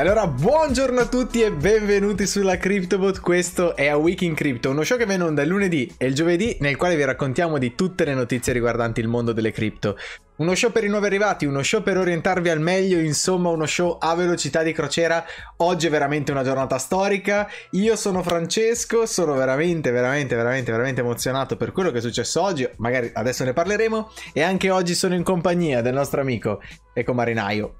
Allora, buongiorno a tutti e benvenuti sulla CryptoBot. Questo è A Week in Crypto, uno show che viene onda il lunedì e il giovedì, nel quale vi raccontiamo di tutte le notizie riguardanti il mondo delle cripto. Uno show per i nuovi arrivati, uno show per orientarvi al meglio, insomma uno show a velocità di crociera. Oggi è veramente una giornata storica. Io sono Francesco, sono veramente, veramente, veramente, veramente emozionato per quello che è successo oggi. Magari adesso ne parleremo. E anche oggi sono in compagnia del nostro amico Eco Marinaio.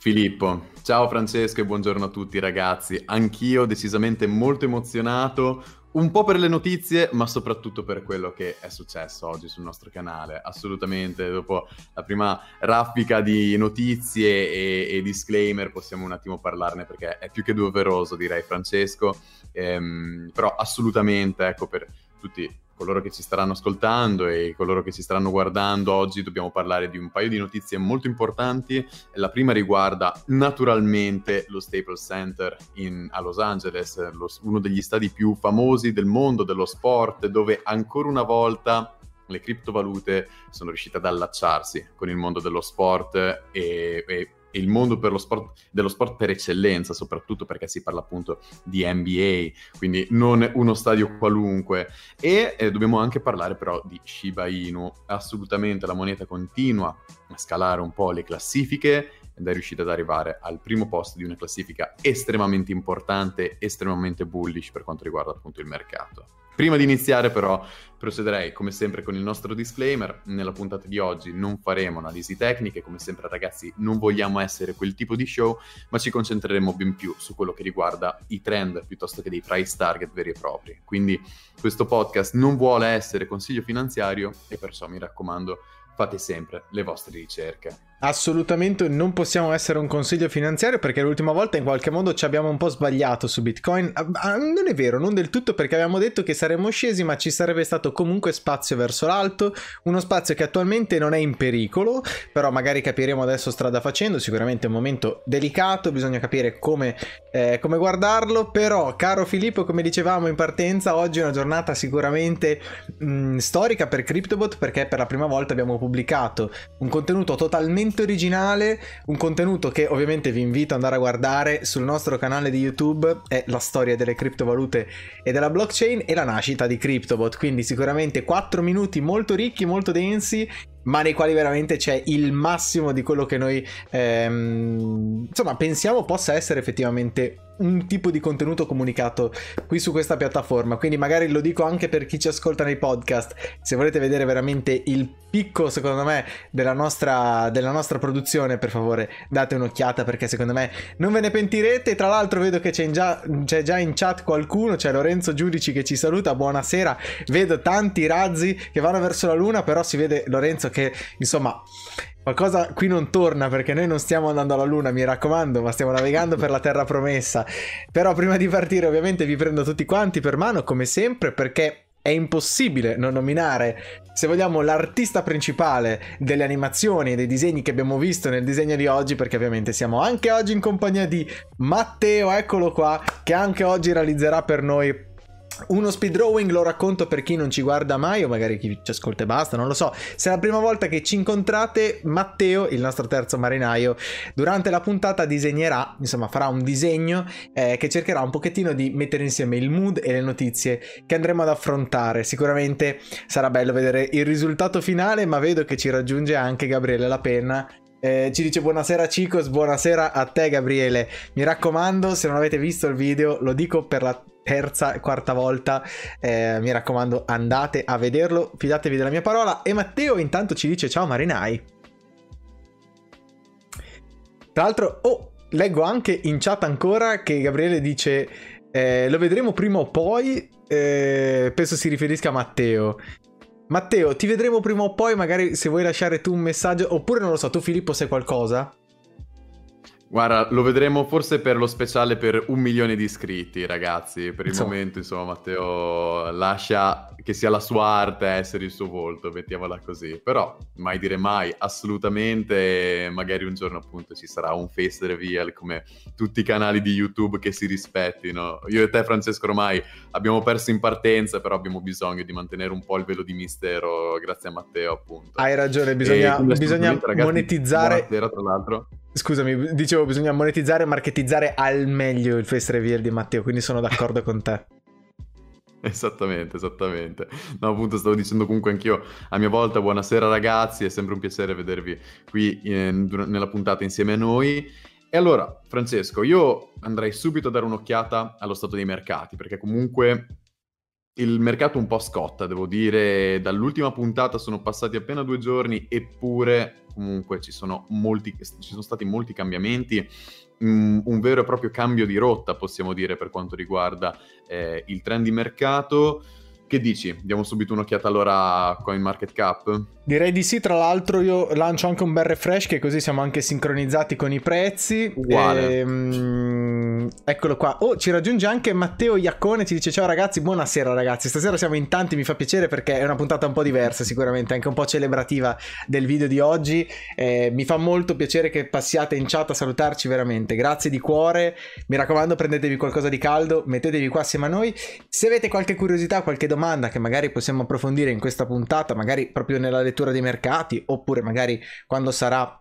Filippo, ciao Francesco e buongiorno a tutti ragazzi. Anch'io decisamente molto emozionato, un po' per le notizie, ma soprattutto per quello che è successo oggi sul nostro canale. Assolutamente, dopo la prima raffica di notizie e, e disclaimer possiamo un attimo parlarne perché è più che doveroso, direi Francesco. Ehm, però assolutamente, ecco, per tutti coloro che ci staranno ascoltando e coloro che ci staranno guardando, oggi dobbiamo parlare di un paio di notizie molto importanti. La prima riguarda naturalmente lo Staples Center in, a Los Angeles, lo, uno degli stadi più famosi del mondo dello sport, dove ancora una volta le criptovalute sono riuscite ad allacciarsi con il mondo dello sport e, e il mondo sport, dello sport per eccellenza, soprattutto perché si parla appunto di NBA, quindi non uno stadio qualunque. E eh, dobbiamo anche parlare però di Shiba Inu. Assolutamente la moneta continua a scalare un po' le classifiche ed è riuscita ad arrivare al primo posto di una classifica estremamente importante, estremamente bullish per quanto riguarda appunto il mercato. Prima di iniziare però procederei come sempre con il nostro disclaimer. Nella puntata di oggi non faremo analisi tecniche, come sempre ragazzi non vogliamo essere quel tipo di show, ma ci concentreremo ben più su quello che riguarda i trend piuttosto che dei price target veri e propri. Quindi questo podcast non vuole essere consiglio finanziario e perciò mi raccomando fate sempre le vostre ricerche. Assolutamente non possiamo essere un consiglio finanziario perché l'ultima volta in qualche modo ci abbiamo un po' sbagliato su Bitcoin. Ah, ah, non è vero, non del tutto perché avevamo detto che saremmo scesi ma ci sarebbe stato comunque spazio verso l'alto, uno spazio che attualmente non è in pericolo, però magari capiremo adesso strada facendo, sicuramente è un momento delicato, bisogna capire come, eh, come guardarlo, però caro Filippo come dicevamo in partenza oggi è una giornata sicuramente mh, storica per CryptoBot perché per la prima volta abbiamo pubblicato un contenuto totalmente contenuto originale, un contenuto che ovviamente vi invito ad andare a guardare sul nostro canale di YouTube, è la storia delle criptovalute e della blockchain e la nascita di CryptoBot, quindi sicuramente 4 minuti molto ricchi, molto densi ma nei quali veramente c'è il massimo di quello che noi ehm, insomma pensiamo possa essere effettivamente un tipo di contenuto comunicato qui su questa piattaforma. Quindi magari lo dico anche per chi ci ascolta nei podcast. Se volete vedere veramente il picco, secondo me, della nostra, della nostra produzione, per favore date un'occhiata perché secondo me non ve ne pentirete. Tra l'altro vedo che c'è già, c'è già in chat qualcuno, c'è Lorenzo Giudici che ci saluta, buonasera. Vedo tanti razzi che vanno verso la luna, però si vede Lorenzo che insomma Qualcosa qui non torna perché noi non stiamo andando alla Luna, mi raccomando, ma stiamo navigando per la terra promessa. Però prima di partire ovviamente vi prendo tutti quanti per mano come sempre perché è impossibile non nominare, se vogliamo, l'artista principale delle animazioni e dei disegni che abbiamo visto nel disegno di oggi, perché ovviamente siamo anche oggi in compagnia di Matteo, eccolo qua, che anche oggi realizzerà per noi uno speed drawing lo racconto per chi non ci guarda mai o magari chi ci ascolta e basta, non lo so. Se è la prima volta che ci incontrate, Matteo, il nostro terzo marinaio, durante la puntata disegnerà, insomma farà un disegno eh, che cercherà un pochettino di mettere insieme il mood e le notizie che andremo ad affrontare. Sicuramente sarà bello vedere il risultato finale, ma vedo che ci raggiunge anche Gabriele La Penna eh, ci dice buonasera Cicos, buonasera a te Gabriele. Mi raccomando, se non avete visto il video, lo dico per la terza e quarta volta, eh, mi raccomando andate a vederlo, fidatevi della mia parola. E Matteo intanto ci dice ciao Marinai. Tra l'altro, oh, leggo anche in chat ancora che Gabriele dice eh, lo vedremo prima o poi, eh, penso si riferisca a Matteo. Matteo, ti vedremo prima o poi, magari se vuoi lasciare tu un messaggio, oppure non lo so, tu Filippo sai qualcosa? Guarda, lo vedremo forse per lo speciale per un milione di iscritti, ragazzi. Per il insomma. momento, insomma, Matteo lascia che sia la sua arte essere il suo volto, mettiamola così. Però, mai dire mai, assolutamente, magari un giorno appunto ci sarà un face reveal come tutti i canali di YouTube che si rispettino. Io e te, Francesco, ormai abbiamo perso in partenza, però abbiamo bisogno di mantenere un po' il velo di mistero, grazie a Matteo, appunto. Hai ragione, bisogna, bisogna ragazzi, monetizzare. Buonasera, tra l'altro Scusami, dicevo, bisogna monetizzare e marketizzare al meglio il face reveal di Matteo, quindi sono d'accordo con te. Esattamente, esattamente. No, appunto stavo dicendo comunque anch'io a mia volta buonasera ragazzi, è sempre un piacere vedervi qui in, nella puntata insieme a noi. E allora, Francesco, io andrei subito a dare un'occhiata allo stato dei mercati, perché comunque il mercato un po' scotta, devo dire, dall'ultima puntata sono passati appena due giorni, eppure comunque ci sono, molti, ci sono stati molti cambiamenti, un, un, vero e proprio cambio di rotta, possiamo dire, per quanto riguarda eh, il trend di mercato. Che dici? Diamo subito un'occhiata allora a CoinMarketCap? Direi di sì, tra l'altro io lancio anche un bel refresh che così siamo anche sincronizzati con i prezzi. Uguale. E, um, eccolo qua. Oh, ci raggiunge anche Matteo Iaccone, ci dice ciao ragazzi, buonasera ragazzi. Stasera siamo in tanti, mi fa piacere perché è una puntata un po' diversa sicuramente, anche un po' celebrativa del video di oggi. Eh, mi fa molto piacere che passiate in chat a salutarci veramente. Grazie di cuore. Mi raccomando, prendetevi qualcosa di caldo, mettetevi qua assieme a noi. Se avete qualche curiosità, qualche domanda che magari possiamo approfondire in questa puntata, magari proprio nella lettura dei mercati oppure magari quando sarà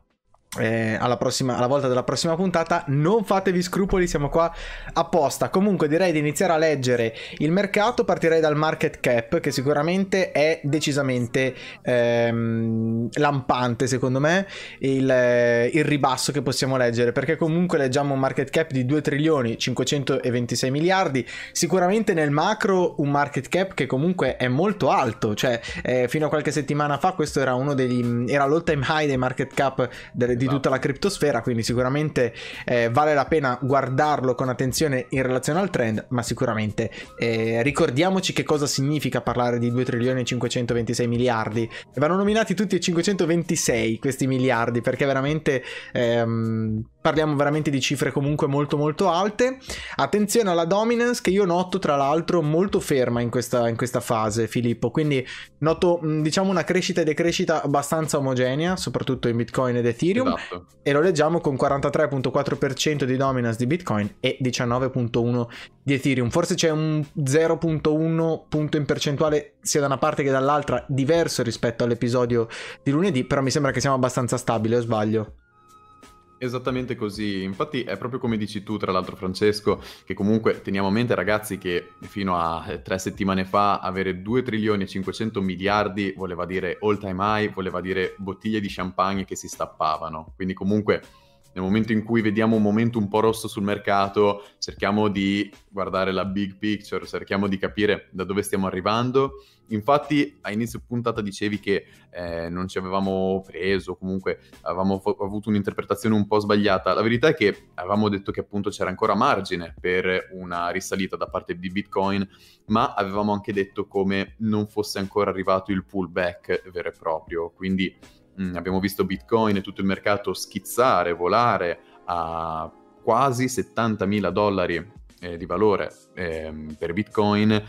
eh, alla, prossima, alla volta della prossima puntata. Non fatevi scrupoli siamo qua apposta. Comunque direi di iniziare a leggere il mercato. Partirei dal market cap che sicuramente è decisamente ehm, lampante secondo me il, eh, il, ribasso che possiamo leggere. Perché comunque leggiamo un market cap di 2 trilioni 526 miliardi. Sicuramente nel macro un market cap che comunque è molto alto. Cioè eh, fino a qualche settimana fa questo era uno degli era l'all time high dei market cap delle di tutta la criptosfera, quindi sicuramente eh, vale la pena guardarlo con attenzione in relazione al trend, ma sicuramente eh, ricordiamoci che cosa significa parlare di 2 trilioni e 526 miliardi. Vanno nominati tutti e 526 questi miliardi, perché veramente... Ehm, parliamo veramente di cifre comunque molto molto alte. Attenzione alla dominance che io noto tra l'altro molto ferma in questa, in questa fase, Filippo, quindi noto diciamo una crescita e decrescita abbastanza omogenea, soprattutto in Bitcoin ed Ethereum, esatto. e lo leggiamo con 43.4% di dominance di Bitcoin e 19.1% di Ethereum. Forse c'è un 0.1 punto in percentuale sia da una parte che dall'altra diverso rispetto all'episodio di lunedì, però mi sembra che siamo abbastanza stabili, o sbaglio? Esattamente così, infatti è proprio come dici tu, tra l'altro Francesco, che comunque teniamo a mente ragazzi che fino a eh, tre settimane fa avere 2 trilioni e 500 miliardi voleva dire all time high, voleva dire bottiglie di champagne che si stappavano, quindi comunque nel momento in cui vediamo un momento un po' rosso sul mercato, cerchiamo di guardare la big picture, cerchiamo di capire da dove stiamo arrivando. Infatti, a inizio puntata dicevi che eh, non ci avevamo preso, comunque avevamo f- avuto un'interpretazione un po' sbagliata. La verità è che avevamo detto che appunto c'era ancora margine per una risalita da parte di Bitcoin, ma avevamo anche detto come non fosse ancora arrivato il pullback vero e proprio. Quindi Mm, abbiamo visto Bitcoin e tutto il mercato schizzare, volare a quasi 70.000 dollari eh, di valore eh, per Bitcoin,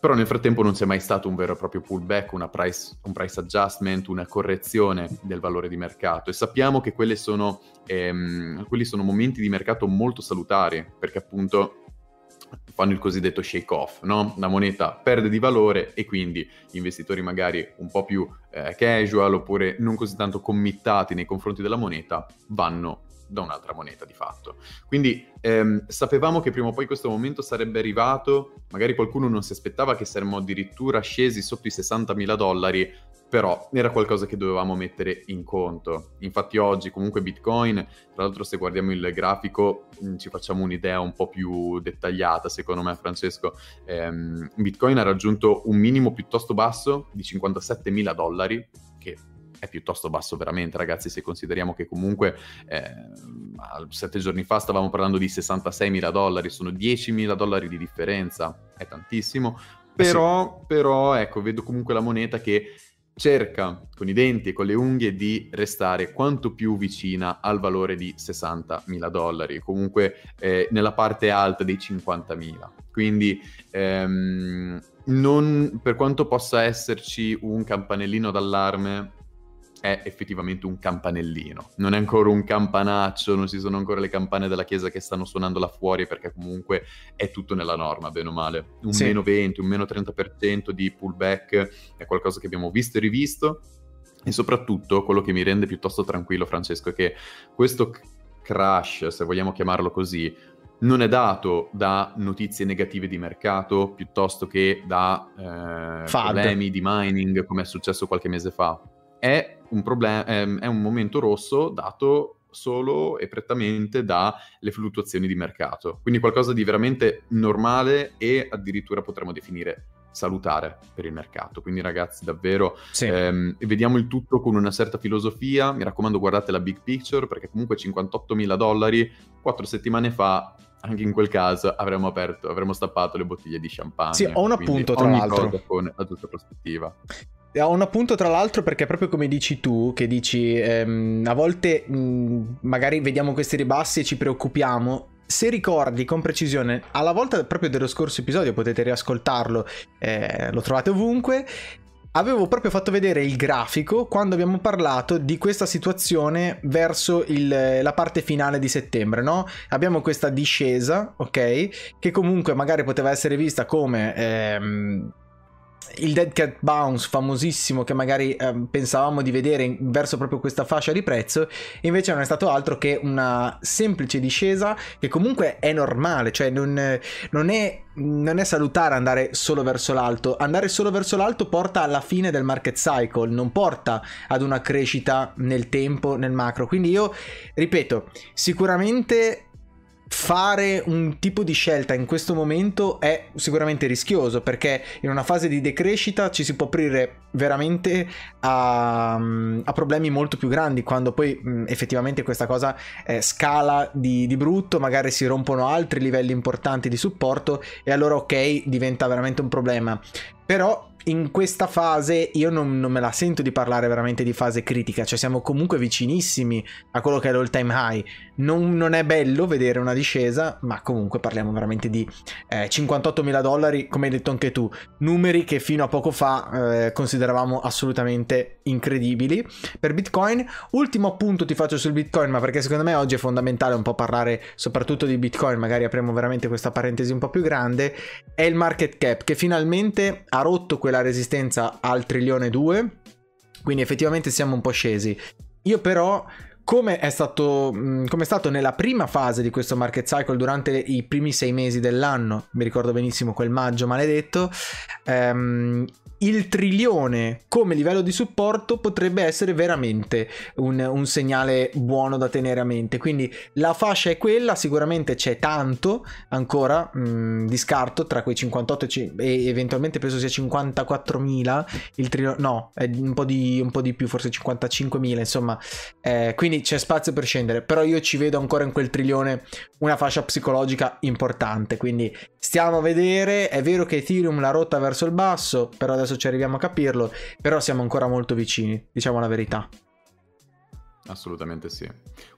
però nel frattempo non c'è mai stato un vero e proprio pullback, price, un price adjustment, una correzione del valore di mercato. E sappiamo che sono, ehm, quelli sono momenti di mercato molto salutari perché appunto fanno il cosiddetto shake off, no? la moneta perde di valore e quindi investitori magari un po' più eh, casual oppure non così tanto committati nei confronti della moneta vanno da un'altra moneta di fatto. Quindi ehm, sapevamo che prima o poi questo momento sarebbe arrivato, magari qualcuno non si aspettava che saremmo addirittura scesi sotto i 60 mila dollari, però era qualcosa che dovevamo mettere in conto. Infatti oggi comunque Bitcoin, tra l'altro se guardiamo il grafico mm, ci facciamo un'idea un po' più dettagliata secondo me Francesco, ehm, Bitcoin ha raggiunto un minimo piuttosto basso di 57 mila dollari, che è piuttosto basso veramente ragazzi se consideriamo che comunque eh, sette giorni fa stavamo parlando di 66 mila dollari, sono 10 mila dollari di differenza, è tantissimo, però, sì. però ecco vedo comunque la moneta che cerca con i denti e con le unghie di restare quanto più vicina al valore di 60.000 dollari, comunque eh, nella parte alta dei 50.000. Quindi ehm, non, per quanto possa esserci un campanellino d'allarme è effettivamente un campanellino. Non è ancora un campanaccio, non ci sono ancora le campane della chiesa che stanno suonando là fuori perché comunque è tutto nella norma, bene o male. Un sì. meno 20, un meno 30% di pullback è qualcosa che abbiamo visto e rivisto E soprattutto quello che mi rende piuttosto tranquillo, Francesco, è che questo crash, se vogliamo chiamarlo così, non è dato da notizie negative di mercato piuttosto che da eh, problemi di mining, come è successo qualche mese fa. È un, problem- è un momento rosso dato solo e prettamente dalle fluttuazioni di mercato. Quindi qualcosa di veramente normale e addirittura potremmo definire salutare per il mercato. Quindi ragazzi, davvero sì. ehm, vediamo il tutto con una certa filosofia. Mi raccomando, guardate la big picture perché comunque 58 mila dollari quattro settimane fa anche in quel caso avremmo aperto, avremmo stappato le bottiglie di champagne. Sì, ho un appunto tra l'altro. con la giusta prospettiva. Ho un appunto tra l'altro perché proprio come dici tu, che dici ehm, a volte mh, magari vediamo questi ribassi e ci preoccupiamo, se ricordi con precisione, alla volta proprio dello scorso episodio, potete riascoltarlo, eh, lo trovate ovunque, avevo proprio fatto vedere il grafico quando abbiamo parlato di questa situazione verso il, la parte finale di settembre, no? Abbiamo questa discesa, ok? Che comunque magari poteva essere vista come... Ehm, il Dead Cat Bounce famosissimo che magari eh, pensavamo di vedere in, verso proprio questa fascia di prezzo invece non è stato altro che una semplice discesa che comunque è normale cioè non, non, è, non è salutare andare solo verso l'alto. Andare solo verso l'alto porta alla fine del market cycle non porta ad una crescita nel tempo nel macro. Quindi io ripeto sicuramente fare un tipo di scelta in questo momento è sicuramente rischioso perché in una fase di decrescita ci si può aprire veramente a, a problemi molto più grandi quando poi mh, effettivamente questa cosa eh, scala di, di, brutto magari si rompono altri livelli importanti di supporto e allora ok diventa veramente un problema. Però in questa fase io non, non, me la sento di parlare veramente di fase critica, cioè siamo comunque vicinissimi a quello che è l'all time high. Non, non è bello vedere una discesa, ma comunque parliamo veramente di eh, 58 mila dollari, come hai detto anche tu, numeri che fino a poco fa eh, consideravamo assolutamente incredibili. Per Bitcoin, ultimo appunto ti faccio sul Bitcoin, ma perché secondo me oggi è fondamentale un po' parlare soprattutto di Bitcoin, magari apriamo veramente questa parentesi un po' più grande, è il market cap che finalmente ha rotto quella resistenza al trilione 2, quindi effettivamente siamo un po' scesi. Io però come è, stato, come è stato nella prima fase di questo market cycle durante i primi sei mesi dell'anno, mi ricordo benissimo quel maggio maledetto, ehm, il trilione come livello di supporto potrebbe essere veramente un, un, segnale buono da tenere a mente. Quindi la fascia è quella, sicuramente c'è tanto ancora mh, mm, di scarto tra quei 58 e eventualmente penso sia 54.000 il trilione, no, è un po' di, un po di più, forse 55.000, insomma. Eh, quindi c'è spazio per scendere, però io ci vedo ancora in quel trilione una fascia psicologica importante, quindi stiamo a vedere, è vero che Ethereum l'ha rotta verso il basso, però adesso ci arriviamo a capirlo, però siamo ancora molto vicini, diciamo la verità. Assolutamente sì.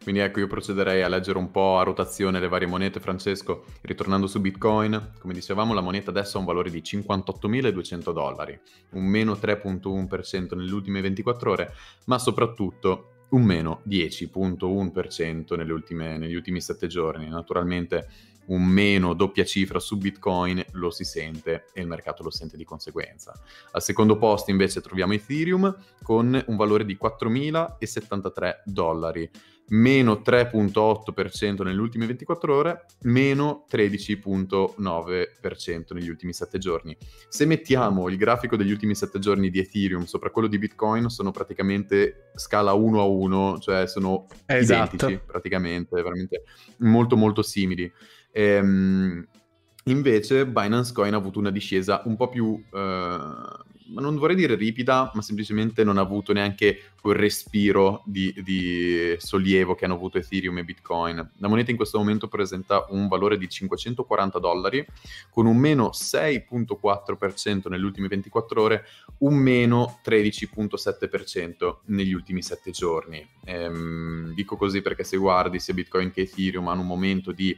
Quindi ecco, io procederei a leggere un po' a rotazione le varie monete, Francesco. Ritornando su Bitcoin, come dicevamo, la moneta adesso ha un valore di 58.200 dollari, un meno 3.1% nelle ultime 24 ore, ma soprattutto un meno 10.1% nelle ultime, negli ultimi 7 giorni. Naturalmente un meno doppia cifra su Bitcoin lo si sente e il mercato lo sente di conseguenza. Al secondo posto invece troviamo Ethereum con un valore di 4.073 dollari meno 3.8% nelle ultime 24 ore, meno 13.9% negli ultimi 7 giorni. Se mettiamo il grafico degli ultimi 7 giorni di Ethereum sopra quello di Bitcoin, sono praticamente scala 1 a 1, cioè sono esatto. identici praticamente, veramente molto molto simili. Ehm, invece Binance Coin ha avuto una discesa un po' più... Eh, non vorrei dire ripida, ma semplicemente non ha avuto neanche quel respiro di, di, sollievo che hanno avuto Ethereum e Bitcoin. La moneta in questo momento presenta un valore di 540 dollari, con un meno 6.4% nelle ultime 24 ore, un meno 13.7% negli ultimi 7 giorni. Ehm, dico così perché se guardi sia Bitcoin che Ethereum hanno un momento di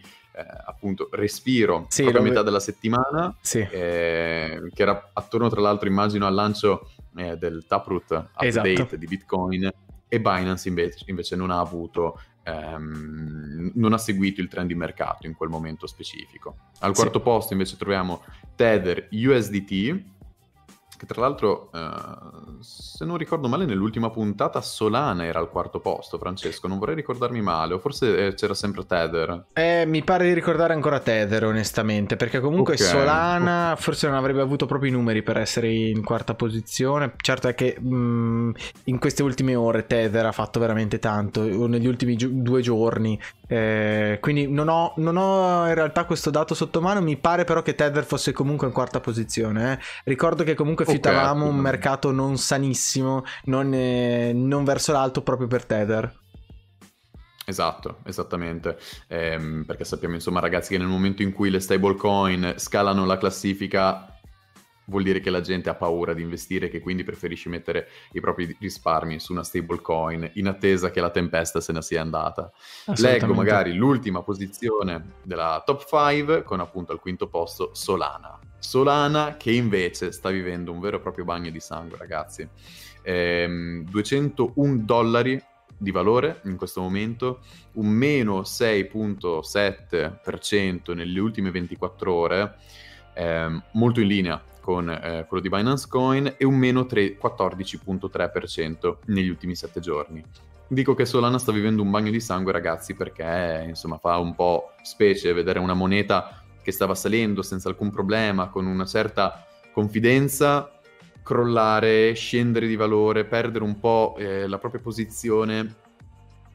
appunto respiro sì, proprio a metà della settimana, sì. eh, che era attorno tra l'altro immagino al lancio eh, del Taproot update esatto. di Bitcoin e Binance invece, invece non ha avuto ehm, non ha seguito il trend di mercato in quel momento specifico. Al quarto sì. posto invece troviamo Tether USDT che tra l'altro, uh, se non ricordo male, nell'ultima puntata Solana era al quarto posto, Francesco, non vorrei ricordarmi male, o forse eh, c'era sempre Tether. Eh, mi pare di ricordare ancora Tether, onestamente, perché comunque okay. Solana forse non avrebbe avuto proprio i numeri per essere in quarta posizione. Certo è che mh, mm, in queste ultime ore Tether ha fatto veramente tanto, negli ultimi gi- due giorni, eh, quindi non ho, non ho, in realtà questo dato sotto mano, mi pare però che Tether fosse comunque in quarta posizione. Eh. Ricordo che comunque fiutavamo okay. un mercato non sanissimo, non, eh, non, verso l'alto proprio per Tether. Esatto, esattamente, eh, perché sappiamo insomma ragazzi che nel momento in cui le stablecoin scalano la classifica vuol dire che la gente ha paura di investire e che quindi preferisce mettere i propri risparmi su una stablecoin in attesa che la tempesta se ne sia andata. Leggo magari l'ultima posizione della top 5 con appunto al quinto posto Solana. Solana che invece sta vivendo un vero e proprio bagno di sangue ragazzi. Ehm, 201 dollari di valore in questo momento, un meno 6.7% nelle ultime 24 ore, ehm, molto in linea con eh, quello di Binance Coin e un meno 3, 14.3% negli ultimi 7 giorni. Dico che Solana sta vivendo un bagno di sangue, ragazzi, perché insomma fa un po' specie vedere una moneta che stava salendo senza alcun problema, con una certa confidenza, crollare, scendere di valore, perdere un po' eh, la propria posizione,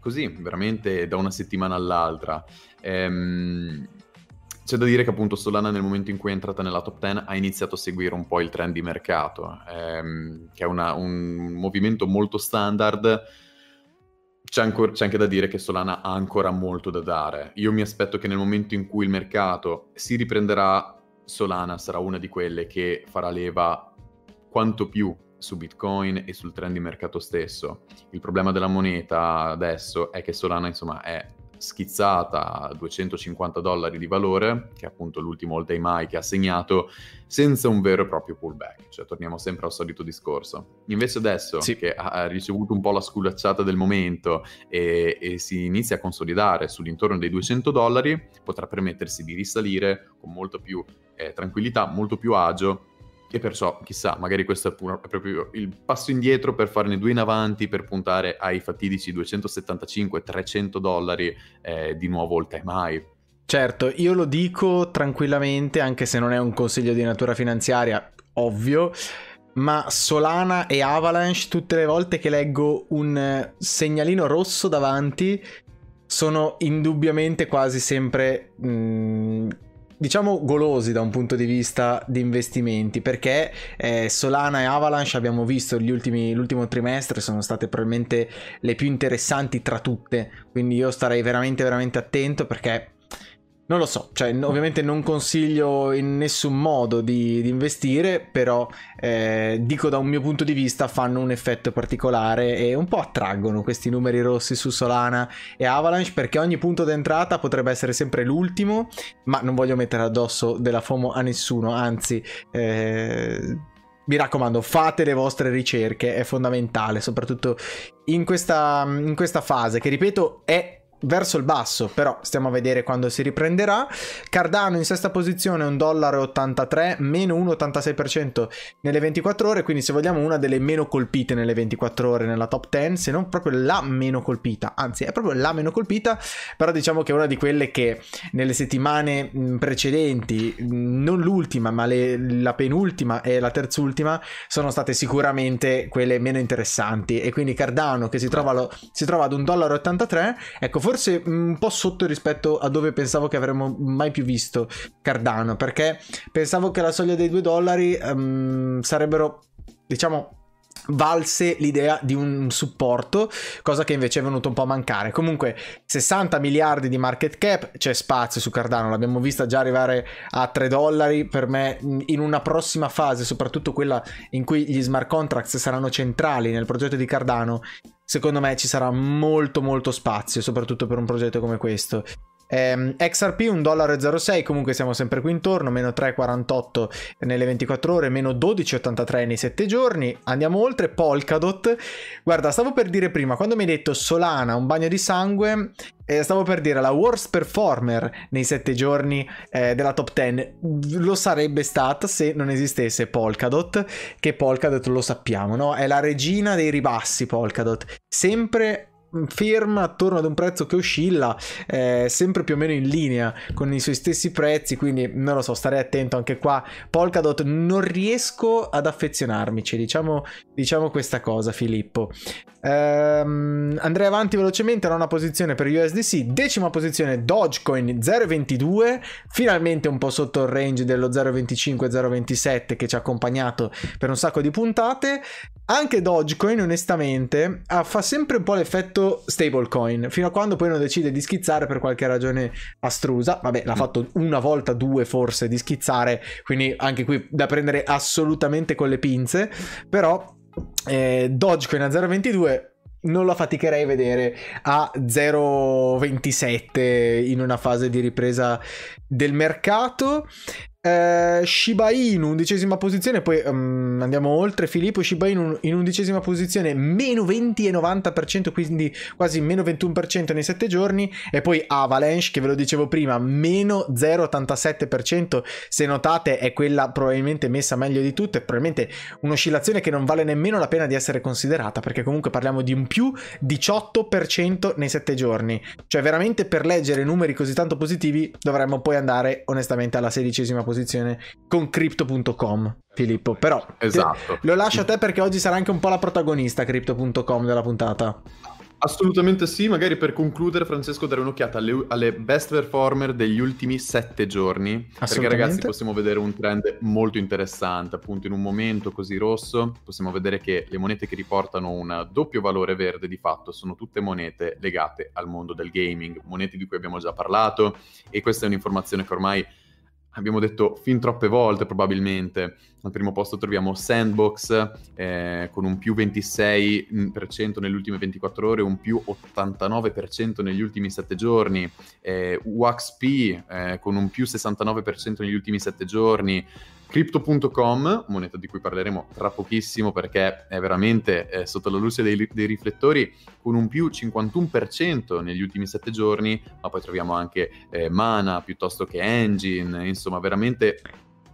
così veramente da una settimana all'altra. Ehm, c'è da dire che appunto Solana nel momento in cui è entrata nella top 10 ha iniziato a seguire un po' il trend di mercato, ehm, che è una, un movimento molto standard. C'è, ancora, c'è, anche da dire che Solana ha ancora molto da dare. Io mi aspetto che nel momento in cui il mercato si riprenderà, Solana sarà una di quelle che farà leva quanto più su Bitcoin e sul trend di mercato stesso. Il problema della moneta adesso è che Solana insomma è schizzata a 250 dollari di valore, che è appunto l'ultimo all time high che ha segnato, senza un vero e proprio pullback. Cioè, torniamo sempre al solito discorso. Invece adesso sì. che ha ricevuto un po' la sculacciata del momento e, e si inizia a consolidare sull'intorno dei 200 dollari, potrà permettersi di risalire con molto più eh, tranquillità, molto più agio e perciò, chissà, magari questo è, pur- è, proprio il passo indietro per farne due in avanti, per puntare ai fatidici 275-300 dollari eh, di nuovo all time high. Certo, io lo dico tranquillamente, anche se non è un consiglio di natura finanziaria, ovvio, ma Solana e Avalanche, tutte le volte che leggo un segnalino rosso davanti, sono indubbiamente quasi sempre... Mh, mm, diciamo golosi da un punto di vista di investimenti perché eh, Solana e Avalanche abbiamo visto ultimi, l'ultimo trimestre sono state probabilmente le più interessanti tra tutte. Quindi io starei veramente veramente attento perché non lo so, cioè ovviamente non consiglio in nessun modo di, di investire, però eh, dico da un mio punto di vista fanno un effetto particolare e un po' attraggono questi numeri rossi su Solana e Avalanche perché ogni punto d'entrata potrebbe essere sempre l'ultimo, ma non voglio mettere addosso della FOMO a nessuno, anzi... Eh, mi raccomando, fate le vostre ricerche, è fondamentale, soprattutto in questa, in questa fase che, ripeto, è verso il basso, però stiamo a vedere quando si riprenderà. Cardano in sesta posizione 1,83 meno 1,86% nelle 24 ore, quindi se vogliamo una delle meno colpite nelle 24 ore nella top 10, se non proprio la meno colpita, anzi è proprio la meno colpita, però diciamo che è una di quelle che nelle settimane precedenti, non l'ultima, ma le, la penultima e la terzultima sono state sicuramente quelle meno interessanti e quindi Cardano che si trova, lo, si trova ad 1,83 ecco forse forse un po' sotto rispetto a dove pensavo che avremmo mai più visto Cardano, perché pensavo che la soglia dei 2 dollari um, sarebbero, diciamo, valse l'idea di un supporto, cosa che invece è venuto un po' a mancare. Comunque 60 miliardi di market cap, c'è spazio su Cardano, l'abbiamo vista già arrivare a 3 dollari, per me in una prossima fase, soprattutto quella in cui gli smart contracts saranno centrali nel progetto di Cardano, secondo me ci sarà molto molto spazio, soprattutto per un progetto come questo. Ehm, XRP 1,06 comunque siamo sempre qui intorno, meno 3,48 nelle 24 ore, meno 12,83 nei 7 giorni, andiamo oltre, Polkadot, guarda stavo per dire prima, quando mi hai detto Solana, un bagno di sangue, eh, stavo per dire la worst performer nei 7 giorni eh, della top 10 lo sarebbe stata se non esistesse Polkadot, che Polkadot lo sappiamo, no? È la regina dei ribassi Polkadot, sempre ferma attorno ad un prezzo che oscilla eh, sempre più o meno in linea con i suoi stessi prezzi quindi non lo so starei attento anche qua. Polkadot non riesco ad affezionarmici diciamo, diciamo questa cosa Filippo. Ehm, andrei avanti velocemente nona posizione per USDC decima posizione Dogecoin 0.22 finalmente un po' sotto il range dello 0.25 0.27 che ci ha accompagnato per un sacco di puntate anche Dogecoin onestamente fa sempre un po' l'effetto stablecoin fino a quando poi non decide di schizzare per qualche ragione astrusa. Vabbè l'ha mm. fatto una volta due forse di schizzare quindi anche qui da prendere assolutamente con le pinze. Però eh, Dogecoin a 0.22 non la faticherei a vedere a 0,27 in una fase di ripresa del mercato eh, Shiba Inu, undicesima posizione, poi um, andiamo oltre. Filippo Shiba Inu in undicesima posizione, meno 20,90%, quindi quasi meno 21% nei 7 giorni. E poi Avalanche, che ve lo dicevo prima, meno 0,87%. Se notate, è quella probabilmente messa meglio di tutte. Probabilmente un'oscillazione che non vale nemmeno la pena di essere considerata, perché comunque parliamo di un più 18% nei 7 giorni. Cioè, veramente per leggere numeri così tanto positivi, dovremmo poi andare onestamente alla sedicesima posizione posizione con crypto.com. Filippo, però esatto. lo lascio a te perché oggi sarà anche un po' la protagonista crypto.com della puntata. Assolutamente sì, magari per concludere Francesco dare un'occhiata alle, alle, best performer degli ultimi sette giorni, perché ragazzi possiamo vedere un trend molto interessante, appunto in un momento così rosso possiamo vedere che le monete che riportano un doppio valore verde di fatto sono tutte monete legate al mondo del gaming, monete di cui abbiamo già parlato e questa è un'informazione che ormai abbiamo detto fin troppe volte probabilmente. Al primo posto troviamo Sandbox eh, con un più 26% nelle ultime 24 ore, un più 89% negli ultimi 7 giorni, eh, WaxP eh, con un più 69% negli ultimi 7 giorni, Crypto.com, moneta di cui parleremo tra pochissimo perché è veramente eh, sotto la luce dei, dei, riflettori con un più 51% negli ultimi 7 giorni, ma poi troviamo anche eh, Mana piuttosto che Engine, insomma veramente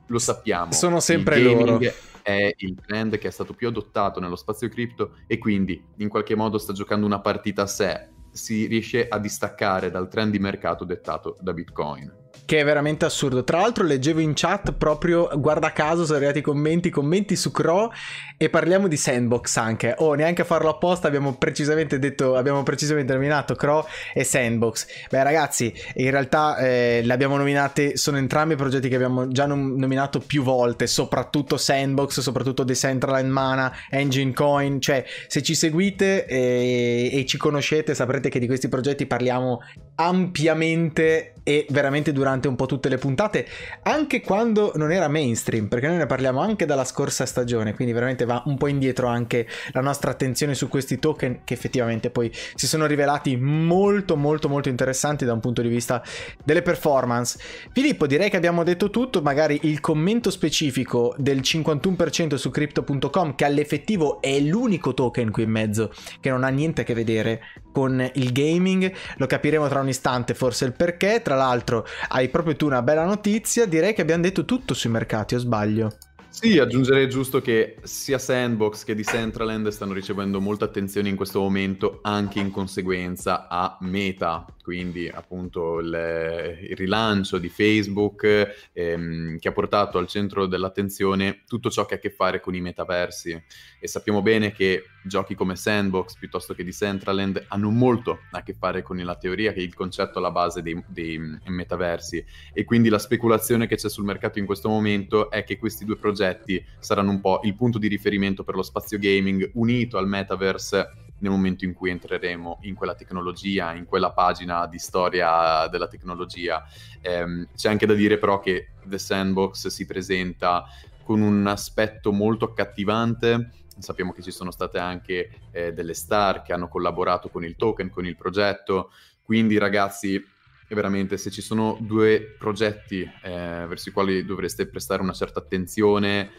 lo sappiamo. Sono sempre il loro. È il trend che è stato più adottato nello spazio cripto e quindi in qualche modo sta giocando una partita a sé, si riesce a distaccare dal trend di mercato dettato da Bitcoin che è veramente assurdo. Tra l'altro leggevo in chat proprio, guarda caso, sono arrivati i commenti, commenti su Crow e parliamo di Sandbox anche. Oh, neanche a farlo apposta abbiamo precisamente detto, abbiamo precisamente nominato Crow e Sandbox. Beh ragazzi, in realtà eh, le abbiamo nominate, sono entrambi progetti che abbiamo già nom- nominato più volte, soprattutto Sandbox, soprattutto Decentraland Mana, Engine Coin, cioè se ci seguite e, e ci conoscete saprete che di questi progetti parliamo ampiamente e veramente durante un po' tutte le puntate, anche quando non era mainstream, perché noi ne parliamo anche dalla scorsa stagione, quindi veramente va un po' indietro anche la nostra attenzione su questi token che effettivamente poi si sono rivelati molto molto molto interessanti da un punto di vista delle performance. Filippo, direi che abbiamo detto tutto, magari il commento specifico del 51% su crypto.com che all'effettivo è l'unico token qui in mezzo che non ha niente a che vedere con il gaming, lo capiremo tra un istante forse il perché, tra l'altro hai proprio tu una bella notizia, direi che abbiamo detto tutto sui mercati, o sbaglio? Sì, aggiungerei giusto che sia Sandbox che Decentraland stanno ricevendo molta attenzione in questo momento anche in conseguenza a Meta, quindi appunto il, il rilancio di Facebook ehm, che ha portato al centro dell'attenzione tutto ciò che ha a che fare con i metaversi. E sappiamo bene che giochi come Sandbox piuttosto che Decentraland hanno molto a che fare con la teoria che è il concetto alla base dei, dei metaversi. E quindi la speculazione che c'è sul mercato in questo momento è che questi due progetti saranno un po' il punto di riferimento per lo spazio gaming unito al metaverse nel momento in cui entreremo in quella tecnologia, in quella pagina di storia della tecnologia. Eh, c'è anche da dire però che The Sandbox si presenta con un aspetto molto accattivante. Sappiamo che ci sono state anche eh, delle star che hanno collaborato con il token, con il progetto. Quindi, ragazzi, veramente se ci sono due progetti eh, verso i quali dovreste prestare una certa attenzione,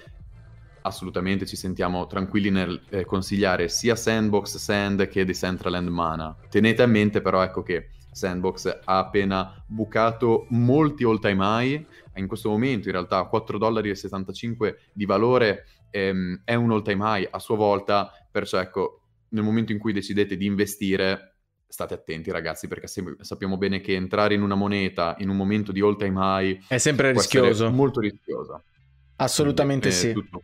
assolutamente ci sentiamo tranquilli nel eh, consigliare sia Sandbox Sand che Decentraland Mana. Tenete a mente però ecco che Sandbox ha appena bucato molti all time high, in questo momento in realtà 4,75 dollari di valore ehm, è un all time high a sua volta, perciò ecco nel momento in cui decidete di investire state attenti ragazzi perché sappiamo bene che entrare in una moneta in un momento di all time high è sempre rischioso. molto rischioso. Assolutamente Quindi, sì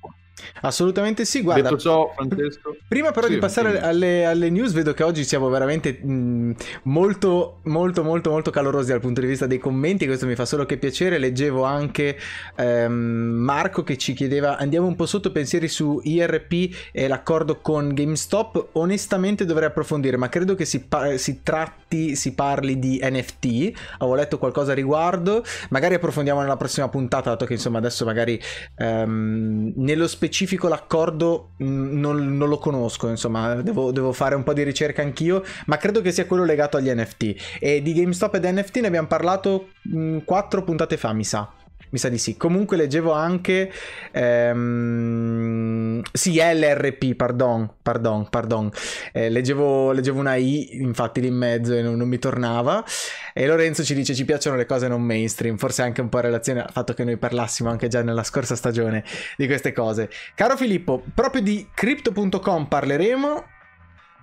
Assolutamente sì, guarda. Detto ciò, Francesco. Prima però sì, di passare alle, alle, news, vedo che oggi siamo veramente mh, molto, molto, molto, molto calorosi dal punto di vista dei commenti. Questo mi fa solo che piacere. Leggevo anche ehm, Marco che ci chiedeva: andiamo un po' sotto pensieri su IRP e l'accordo con GameStop. Onestamente dovrei approfondire, ma credo che si, pa- si tratti, si parli di NFT. Avevo letto qualcosa a riguardo. Magari approfondiamo nella prossima puntata, dato che insomma adesso magari ehm, nello specifico specifico l'accordo mm, non, non, lo conosco, insomma, devo, devo, fare un po' di ricerca anch'io, ma credo che sia quello legato agli NFT. E di GameStop ed NFT ne abbiamo parlato mm, quattro puntate fa, mi sa. Mi sa di sì. Comunque leggevo anche... Ehm... Sì, LRP, pardon, pardon, pardon. Eh, leggevo, leggevo, una I, infatti, lì in mezzo e non, non, mi tornava. E Lorenzo ci dice ci piacciono le cose non mainstream, forse anche un po' in relazione al fatto che noi parlassimo anche già nella scorsa stagione di queste cose. Caro Filippo, proprio di crypto.com parleremo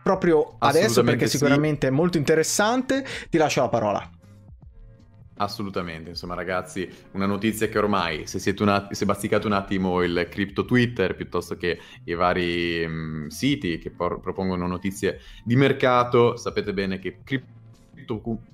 proprio adesso perché sì. sicuramente è molto interessante. Ti lascio la parola. Assolutamente, insomma ragazzi, una notizia che ormai se siete un att- se bazzicate un attimo il crypto Twitter piuttosto che i vari mh, siti che por- propongono notizie di mercato, sapete bene che crypto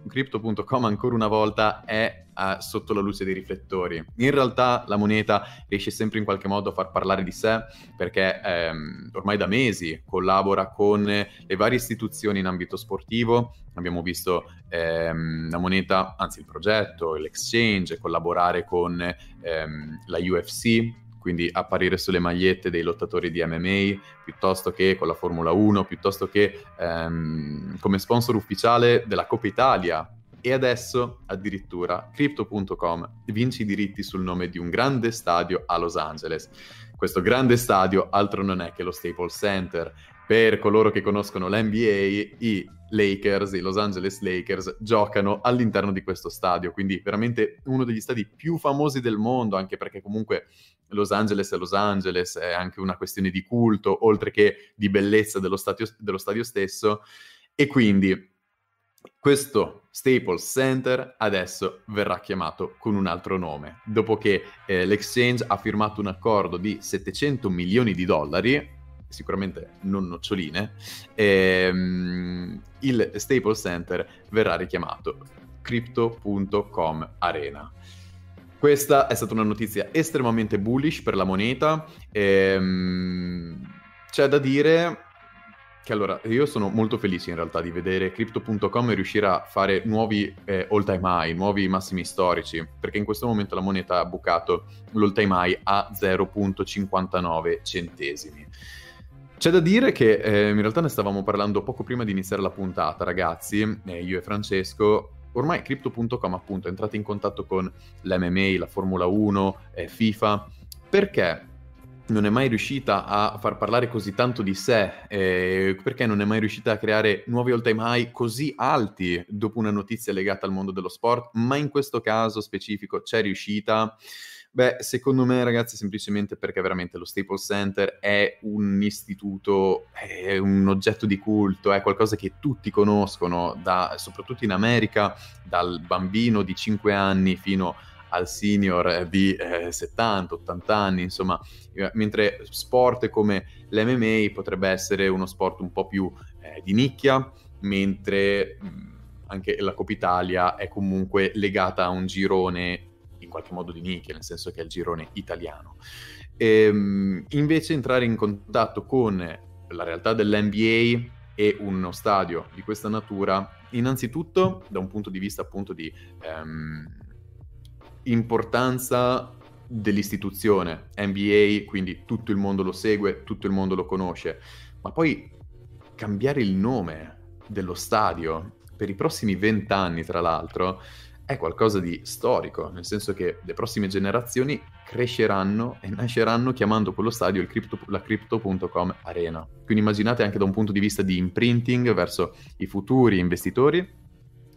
Crypto.com ancora una volta è uh, sotto la luce dei riflettori. In realtà la moneta riesce sempre in qualche modo a far parlare di sé perché ehm, ormai da mesi collabora con le varie istituzioni in ambito sportivo. Abbiamo visto ehm, la moneta, anzi il progetto, l'exchange, collaborare con ehm, la UFC quindi apparire sulle magliette dei lottatori di MMA, piuttosto che con la Formula 1, piuttosto che ehm, come sponsor ufficiale della Coppa Italia. E adesso addirittura Crypto.com vince i diritti sul nome di un grande stadio a Los Angeles. Questo grande stadio altro non è che lo Staples Center. Per coloro che conoscono l'NBA, i Lakers, i Los Angeles Lakers, giocano all'interno di questo stadio, quindi veramente uno degli stadi più famosi del mondo, anche perché comunque Los Angeles è Los Angeles, è anche una questione di culto, oltre che di bellezza dello stadio, dello stadio stesso, e quindi questo Staples Center adesso verrà chiamato con un altro nome, dopo che eh, l'exchange ha firmato un accordo di 700 milioni di dollari, sicuramente non noccioline, ehm, il Staples Center verrà richiamato crypto.com Arena. Questa è stata una notizia estremamente bullish per la moneta. Ehm, c'è da dire che allora io sono molto felice in realtà di vedere Crypto.com riuscire a fare nuovi eh, all time high, nuovi massimi storici, perché in questo momento la moneta ha bucato l'all time high a 0.59 centesimi. C'è da dire che eh, in realtà ne stavamo parlando poco prima di iniziare la puntata, ragazzi, eh, io e Francesco, ormai Crypto.com appunto è entrato in contatto con l'MMA, la Formula 1, eh, FIFA, perché non è mai riuscita a far parlare così tanto di sé, eh, perché non è mai riuscita a creare nuovi all-time high così alti dopo una notizia legata al mondo dello sport, ma in questo caso specifico c'è riuscita. Beh, secondo me, ragazzi, semplicemente perché veramente lo Staples Center è un istituto, è un oggetto di culto, è qualcosa che tutti conoscono, da, soprattutto in America, dal bambino di 5 anni fino al senior di eh, 70-80 anni, insomma, eh, mentre sport come l'MMA potrebbe essere uno sport un po' più eh, di nicchia, mentre mh, anche la Coppa Italia è comunque legata a un girone in qualche modo di nicchia, nel senso che è il girone italiano. E, ehm, invece entrare in contatto con la realtà dell'NBA e uno stadio di questa natura, innanzitutto da un punto di vista appunto di ehm, importanza dell'istituzione NBA, quindi tutto il mondo lo segue, tutto il mondo lo conosce, ma poi cambiare il nome dello stadio per i prossimi vent'anni, tra l'altro, è qualcosa di storico, nel senso che le prossime generazioni cresceranno e nasceranno chiamando quello stadio crypto, la Crypto.com Arena. Quindi immaginate anche da un punto di vista di imprinting verso i futuri investitori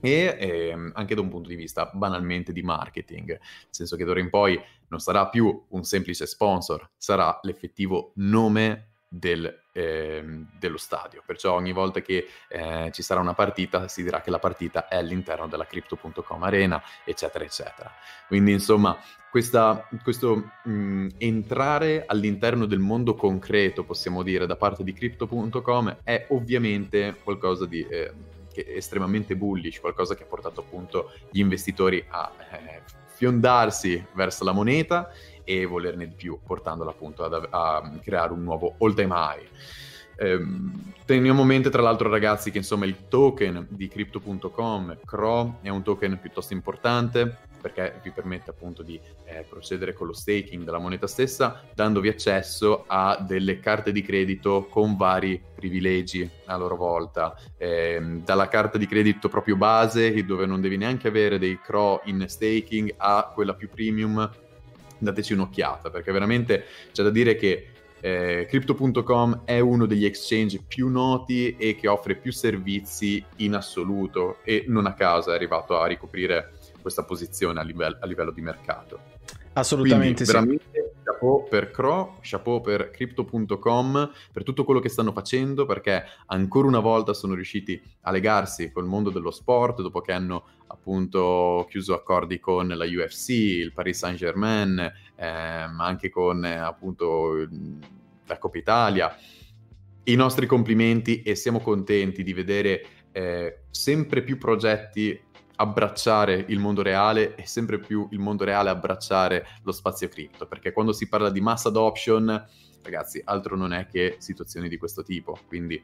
e ehm, anche da un punto di vista banalmente di marketing, nel senso che d'ora in poi non sarà più un semplice sponsor, sarà l'effettivo nome del, eh, dello stadio. Perciò ogni volta che eh, ci sarà una partita si dirà che la partita è all'interno della Crypto.com Arena, eccetera, eccetera. Quindi insomma questa, questo mh, entrare all'interno del mondo concreto, possiamo dire, da parte di Crypto.com è ovviamente qualcosa di... Eh, estremamente bullish, qualcosa che ha portato appunto gli investitori a eh, fiondarsi verso la moneta e volerne di più, portandola appunto ad, a creare un nuovo all-time high. Ehm, teniamo a mente tra l'altro ragazzi che insomma il token di crypto.com, CRO, è un token piuttosto importante perché vi permette appunto di eh, procedere con lo staking della moneta stessa, dandovi accesso a delle carte di credito con vari privilegi a loro volta, eh, dalla carta di credito proprio base, dove non devi neanche avere dei CRO in staking, a quella più premium, dateci un'occhiata, perché veramente c'è da dire che eh, Crypto.com è uno degli exchange più noti e che offre più servizi in assoluto e non a caso è arrivato a ricoprire questa posizione a livello, a livello di mercato. Assolutamente Quindi, veramente chapeau per Cro, chapeau per Crypto.com, per tutto quello che stanno facendo, perché ancora una volta sono riusciti a legarsi col mondo dello sport, dopo che hanno appunto chiuso accordi con la UFC, il Paris Saint-Germain, eh, ma anche con appunto la Coppa Italia. I nostri complimenti e siamo contenti di vedere eh, sempre più progetti abbracciare il mondo reale e sempre più il mondo reale abbracciare lo spazio cripto, perché quando si parla di mass adoption, ragazzi, altro non è che situazioni di questo tipo, quindi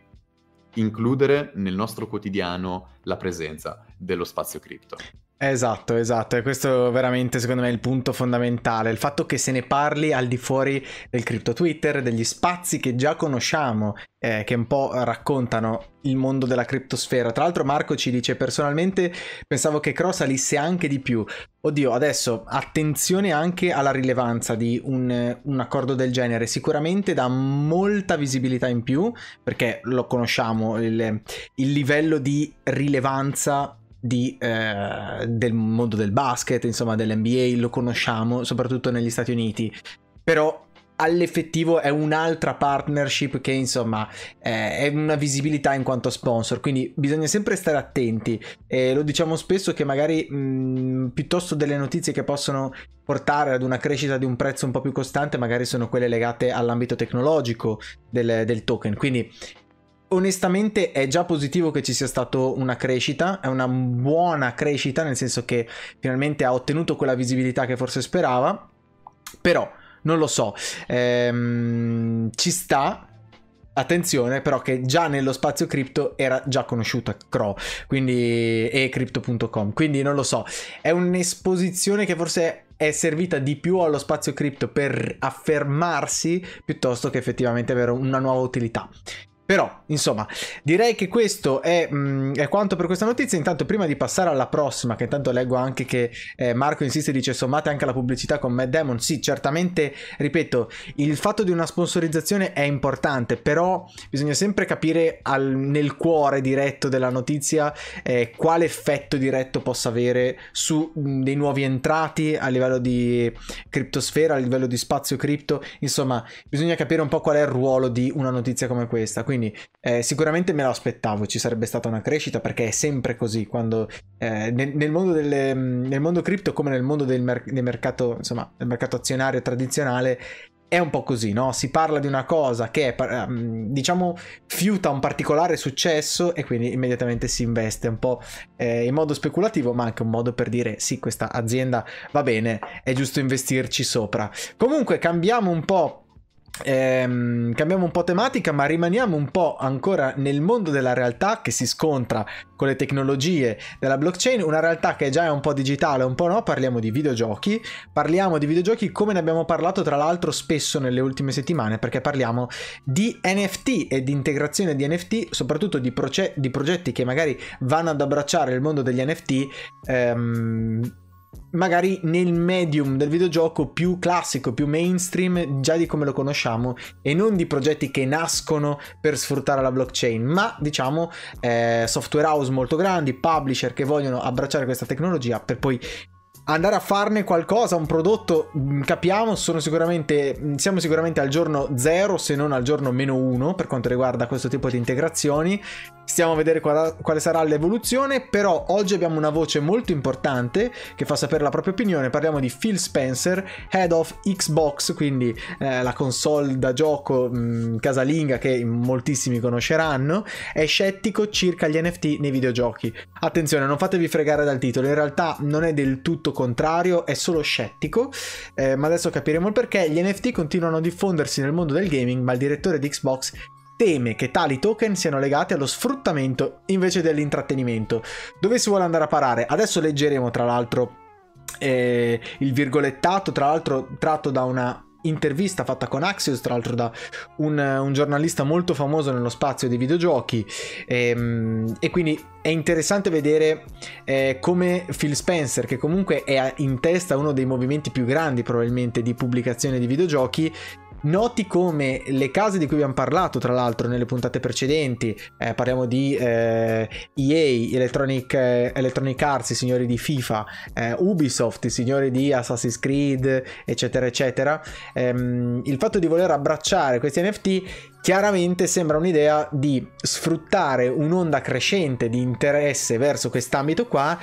includere nel nostro quotidiano la presenza dello spazio cripto. Esatto, esatto, e questo veramente secondo me è il punto fondamentale, il fatto che se ne parli al di fuori del cripto Twitter, degli spazi che già conosciamo, eh, che un po' raccontano il mondo della criptosfera. Tra l'altro Marco ci dice personalmente pensavo che Cross salisse anche di più. Oddio, adesso attenzione anche alla rilevanza di un, un accordo del genere, sicuramente dà molta visibilità in più, perché lo conosciamo, il, il livello di rilevanza di, eh, del mondo del basket, insomma dell'NBA, lo conosciamo soprattutto negli Stati Uniti, però all'effettivo è un'altra partnership che insomma eh, è una visibilità in quanto sponsor. Quindi bisogna sempre stare attenti. E lo diciamo spesso che magari mh, piuttosto delle notizie che possono portare ad una crescita di un prezzo un po' più costante magari sono quelle legate all'ambito tecnologico del, del token. Quindi onestamente è già positivo che ci sia stata una crescita, è una buona crescita, nel senso che finalmente ha ottenuto quella visibilità che forse sperava, però non lo so, ehm, ci sta. Attenzione però che già nello spazio cripto era già conosciuta Cro, quindi e crypto.com, quindi non lo so, è un'esposizione che forse è servita di più allo spazio cripto per affermarsi piuttosto che effettivamente avere una nuova utilità. Però, insomma, direi che questo è, mh, mm, è, quanto per questa notizia. Intanto, prima di passare alla prossima, che intanto leggo anche che eh, Marco insiste e dice sommate anche la pubblicità con Mad Demon. Sì, certamente, ripeto, il fatto di una sponsorizzazione è importante, però bisogna sempre capire al, nel cuore diretto della notizia eh, quale effetto diretto possa avere su mh, mm, dei nuovi entrati a livello di criptosfera, a livello di spazio cripto. Insomma, bisogna capire un po' qual è il ruolo di una notizia come questa. Quindi, quindi eh, sicuramente me lo aspettavo, ci sarebbe stata una crescita perché è sempre così, quando eh, nel, mondo delle, nel, mondo cripto come nel mondo del, mer- del, mercato, insomma, del mercato azionario tradizionale è un po' così, no? Si parla di una cosa che è, ehm, diciamo, fiuta un particolare successo e quindi immediatamente si investe un po' eh, in modo speculativo, ma anche un modo per dire sì, questa azienda va bene, è giusto investirci sopra. Comunque cambiamo un po' Ehm, cambiamo un po' tematica, ma rimaniamo un po' ancora nel mondo della realtà che si scontra con le tecnologie della blockchain, una realtà che già è un po' digitale, un po' no, parliamo di videogiochi, parliamo di videogiochi come ne abbiamo parlato tra l'altro spesso nelle ultime settimane, perché parliamo di NFT e di integrazione di NFT, soprattutto di, proce- di progetti che magari vanno ad abbracciare il mondo degli NFT. Ehm, magari nel medium del videogioco più classico, più mainstream, già di come lo conosciamo, e non di progetti che nascono per sfruttare la blockchain, ma diciamo eh, software house molto grandi, publisher che vogliono abbracciare questa tecnologia per poi andare a farne qualcosa, un prodotto, mm, capiamo, sicuramente, mm, siamo sicuramente al giorno 0 se non al giorno meno 1 per quanto riguarda questo tipo di integrazioni. Stiamo a vedere qual- quale sarà l'evoluzione, però oggi abbiamo una voce molto importante che fa sapere la propria opinione. Parliamo di Phil Spencer, head of Xbox, quindi eh, la console da gioco mh, mm, casalinga che moltissimi conosceranno. È scettico circa gli NFT nei videogiochi. Attenzione, non fatevi fregare dal titolo, in realtà non è del tutto contrario, è solo scettico, eh, ma adesso capiremo il perché. Gli NFT continuano a diffondersi nel mondo del gaming, ma il direttore di Xbox teme che tali token siano legati allo sfruttamento invece dell'intrattenimento. Dove si vuole andare a parare? Adesso leggeremo tra l'altro eh, il virgolettato, tra l'altro tratto da una intervista fatta con Axios, tra l'altro da un, un giornalista molto famoso nello spazio dei videogiochi e, ehm, e quindi è interessante vedere eh, come Phil Spencer, che comunque è in testa uno dei movimenti più grandi probabilmente di pubblicazione di videogiochi, Noti come le case di cui abbiamo parlato, tra l'altro, nelle puntate precedenti, eh, parliamo di eh, EA, Electronic, eh, Electronic, Arts, i signori di FIFA, eh, Ubisoft, i signori di Assassin's Creed, eccetera, eccetera. Ehm, il fatto di voler abbracciare questi NFT Chiaramente sembra un'idea di sfruttare un'onda crescente di interesse verso quest'ambito qua,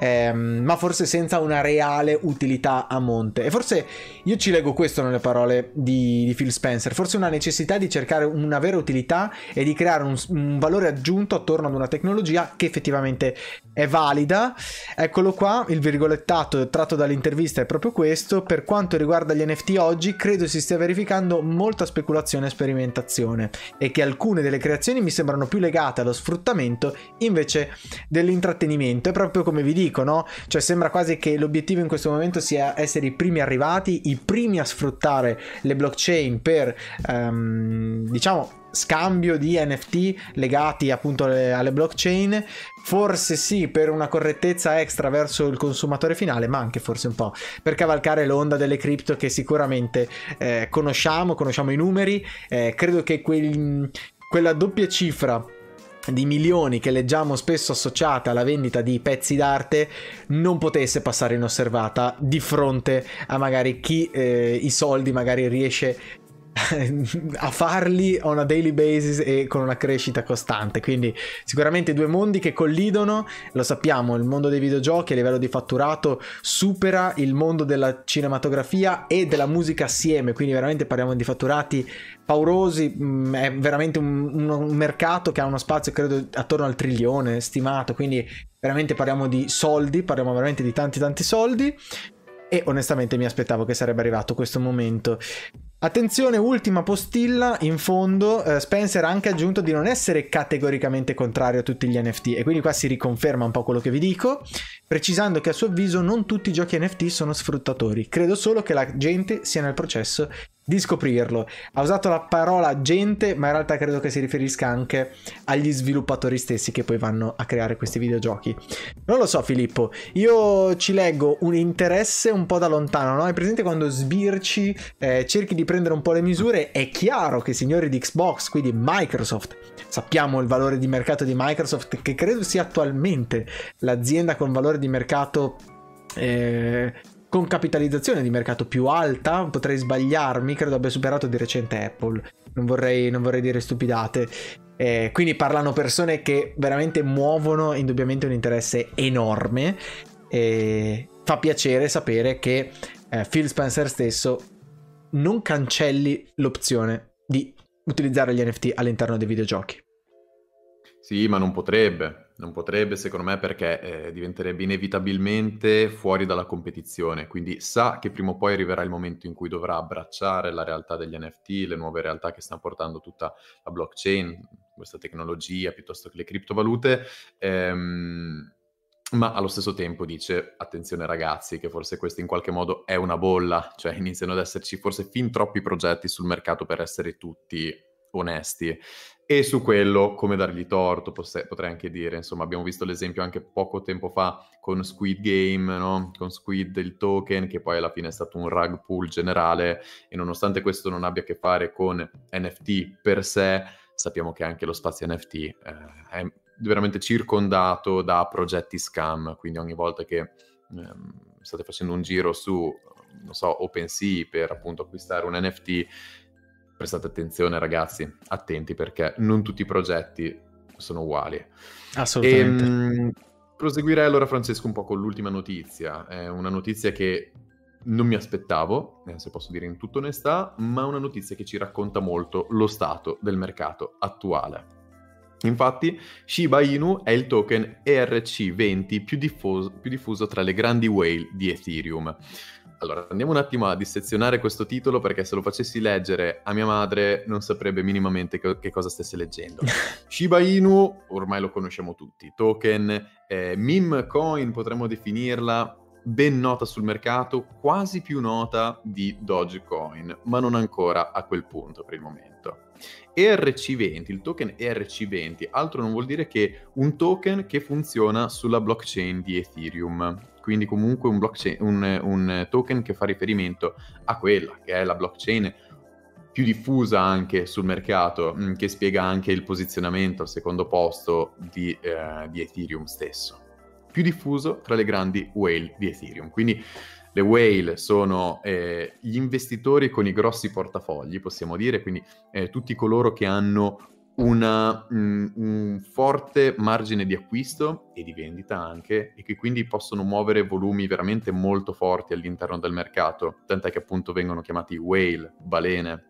ehm, ma forse senza una reale utilità a monte. E forse io ci leggo questo nelle parole di, di Phil Spencer, forse una necessità di cercare una vera utilità e di creare un, un valore aggiunto attorno ad una tecnologia che effettivamente è valida. Eccolo qua, il virgolettato tratto dall'intervista è proprio questo. Per quanto riguarda gli NFT oggi, credo si stia verificando molta speculazione e sperimentazione e che alcune delle creazioni mi sembrano più legate allo sfruttamento invece dell'intrattenimento. È proprio come vi dico, no? Cioè sembra quasi che l'obiettivo in questo momento sia essere i primi arrivati, i primi a sfruttare le blockchain per, um, diciamo, scambio di NFT legati appunto alle, alle, blockchain. Forse sì, per una correttezza extra verso il consumatore finale, ma anche forse un po' per cavalcare l'onda delle cripto che sicuramente eh, conosciamo, conosciamo i numeri. Eh, credo che quel, quella doppia cifra di milioni che leggiamo spesso associata alla vendita di pezzi d'arte non potesse passare inosservata di fronte a magari chi eh, i soldi magari riesce a farli on a daily basis e con una crescita costante. Quindi sicuramente due mondi che collidono, lo sappiamo, il mondo dei videogiochi a livello di fatturato supera il mondo della cinematografia e della musica assieme, quindi veramente parliamo di fatturati paurosi, mm, è veramente un, un mercato che ha uno spazio credo attorno al trilione stimato, quindi veramente parliamo di soldi, parliamo veramente di tanti tanti soldi e onestamente mi aspettavo che sarebbe arrivato questo momento. Attenzione, ultima postilla, in fondo eh, Spencer ha anche aggiunto di non essere categoricamente contrario a tutti gli NFT e quindi qua si riconferma un po' quello che vi dico, precisando che a suo avviso non tutti i giochi NFT sono sfruttatori, credo solo che la gente sia nel processo di scoprirlo. Ha usato la parola gente, ma in realtà credo che si riferisca anche agli sviluppatori stessi che poi vanno a creare questi videogiochi. Non lo so, Filippo, io ci leggo un interesse un po' da lontano, no? Hai presente quando sbirci, eh, cerchi di prendere un po' le misure? È chiaro che i signori di Xbox, quindi Microsoft, sappiamo il valore di mercato di Microsoft, che credo sia attualmente l'azienda con valore di mercato eh, con capitalizzazione di mercato più alta, potrei sbagliarmi, credo abbia superato di recente Apple, non vorrei, non vorrei dire stupidate. Eh, quindi parlano persone che veramente muovono indubbiamente un interesse enorme e fa piacere sapere che eh, Phil Spencer stesso non cancelli l'opzione di utilizzare gli NFT all'interno dei videogiochi. Sì, ma non potrebbe non potrebbe secondo me perché eh, diventerebbe inevitabilmente fuori dalla competizione, quindi sa che prima o poi arriverà il momento in cui dovrà abbracciare la realtà degli NFT, le nuove realtà che stanno portando tutta la blockchain, questa tecnologia piuttosto che le criptovalute. Ehm, ma allo stesso tempo dice attenzione ragazzi che forse questo in qualche modo è una bolla, cioè iniziano ad esserci forse fin troppi progetti sul mercato per essere tutti onesti e su quello come dargli torto potrei anche dire, insomma abbiamo visto l'esempio anche poco tempo fa con Squid Game, no? con Squid il token che poi alla fine è stato un rug pull generale e nonostante questo non abbia a che fare con NFT per sé, sappiamo che anche lo spazio NFT eh, è veramente circondato da progetti scam, quindi ogni volta che ehm, state facendo un giro su, non so, OpenSea per appunto acquistare un NFT, prestate attenzione ragazzi, attenti perché non tutti i progetti sono uguali. Assolutamente. E, mh, proseguirei allora Francesco un po' con l'ultima notizia, è una notizia che non mi aspettavo, eh, se posso dire in tutta onestà, ma una notizia che ci racconta molto lo stato del mercato attuale. Infatti, Shiba Inu è il token ERC20 più diffuso, più diffuso tra le grandi whale di Ethereum. Allora, andiamo un attimo a dissezionare questo titolo perché se lo facessi leggere a mia madre non saprebbe minimamente che, che cosa stesse leggendo. Shiba Inu, ormai lo conosciamo tutti, token, eh, meme coin potremmo definirla, ben nota sul mercato, quasi più nota di Dogecoin, ma non ancora a quel punto per il momento. ERC20, il token ERC20, altro non vuol dire che un token che funziona sulla blockchain di Ethereum, quindi comunque un, un, un token che fa riferimento a quella che è la blockchain più diffusa anche sul mercato, mm, che spiega anche il posizionamento al secondo posto di, eh, di Ethereum stesso più diffuso tra le grandi whale di Ethereum. Quindi le whale sono eh, gli investitori con i grossi portafogli, possiamo dire, quindi eh, tutti coloro che hanno una, mm, un forte margine di acquisto e di vendita anche e che quindi possono muovere volumi veramente molto forti all'interno del mercato, tant'è che appunto vengono chiamati whale, balene.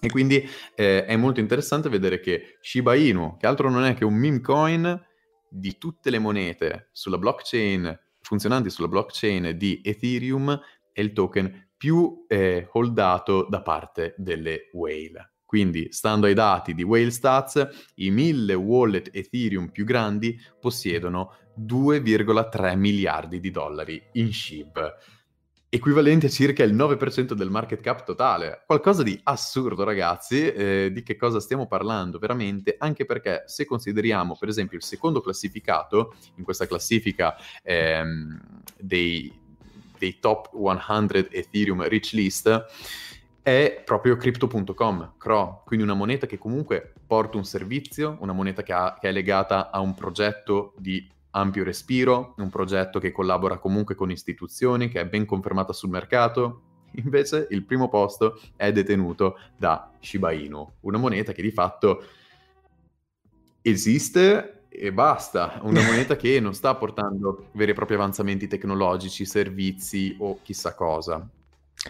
E quindi eh, è molto interessante vedere che Shiba Inu, che altro non è che un meme coin, di tutte le monete sulla blockchain, funzionanti sulla blockchain di Ethereum, è il token più eh, holdato da parte delle whale. Quindi, stando ai dati di Whale Stats, i mille wallet Ethereum più grandi possiedono 2,3 miliardi di dollari in SHIB equivalente a circa il 9% del market cap totale. Qualcosa di assurdo, ragazzi. Eh, di che cosa stiamo parlando veramente? Anche perché se consideriamo, per esempio, il secondo classificato in questa classifica ehm, dei, dei top 100 Ethereum Rich List, è proprio crypto.com, CRO, quindi una moneta che comunque porta un servizio, una moneta che, ha, che è legata a un progetto di ampio respiro, un progetto che collabora comunque con istituzioni, che è ben confermata sul mercato. Invece il primo posto è detenuto da Shiba Inu, una moneta che di fatto esiste e basta, una moneta che non sta portando veri e propri avanzamenti tecnologici, servizi o chissà cosa.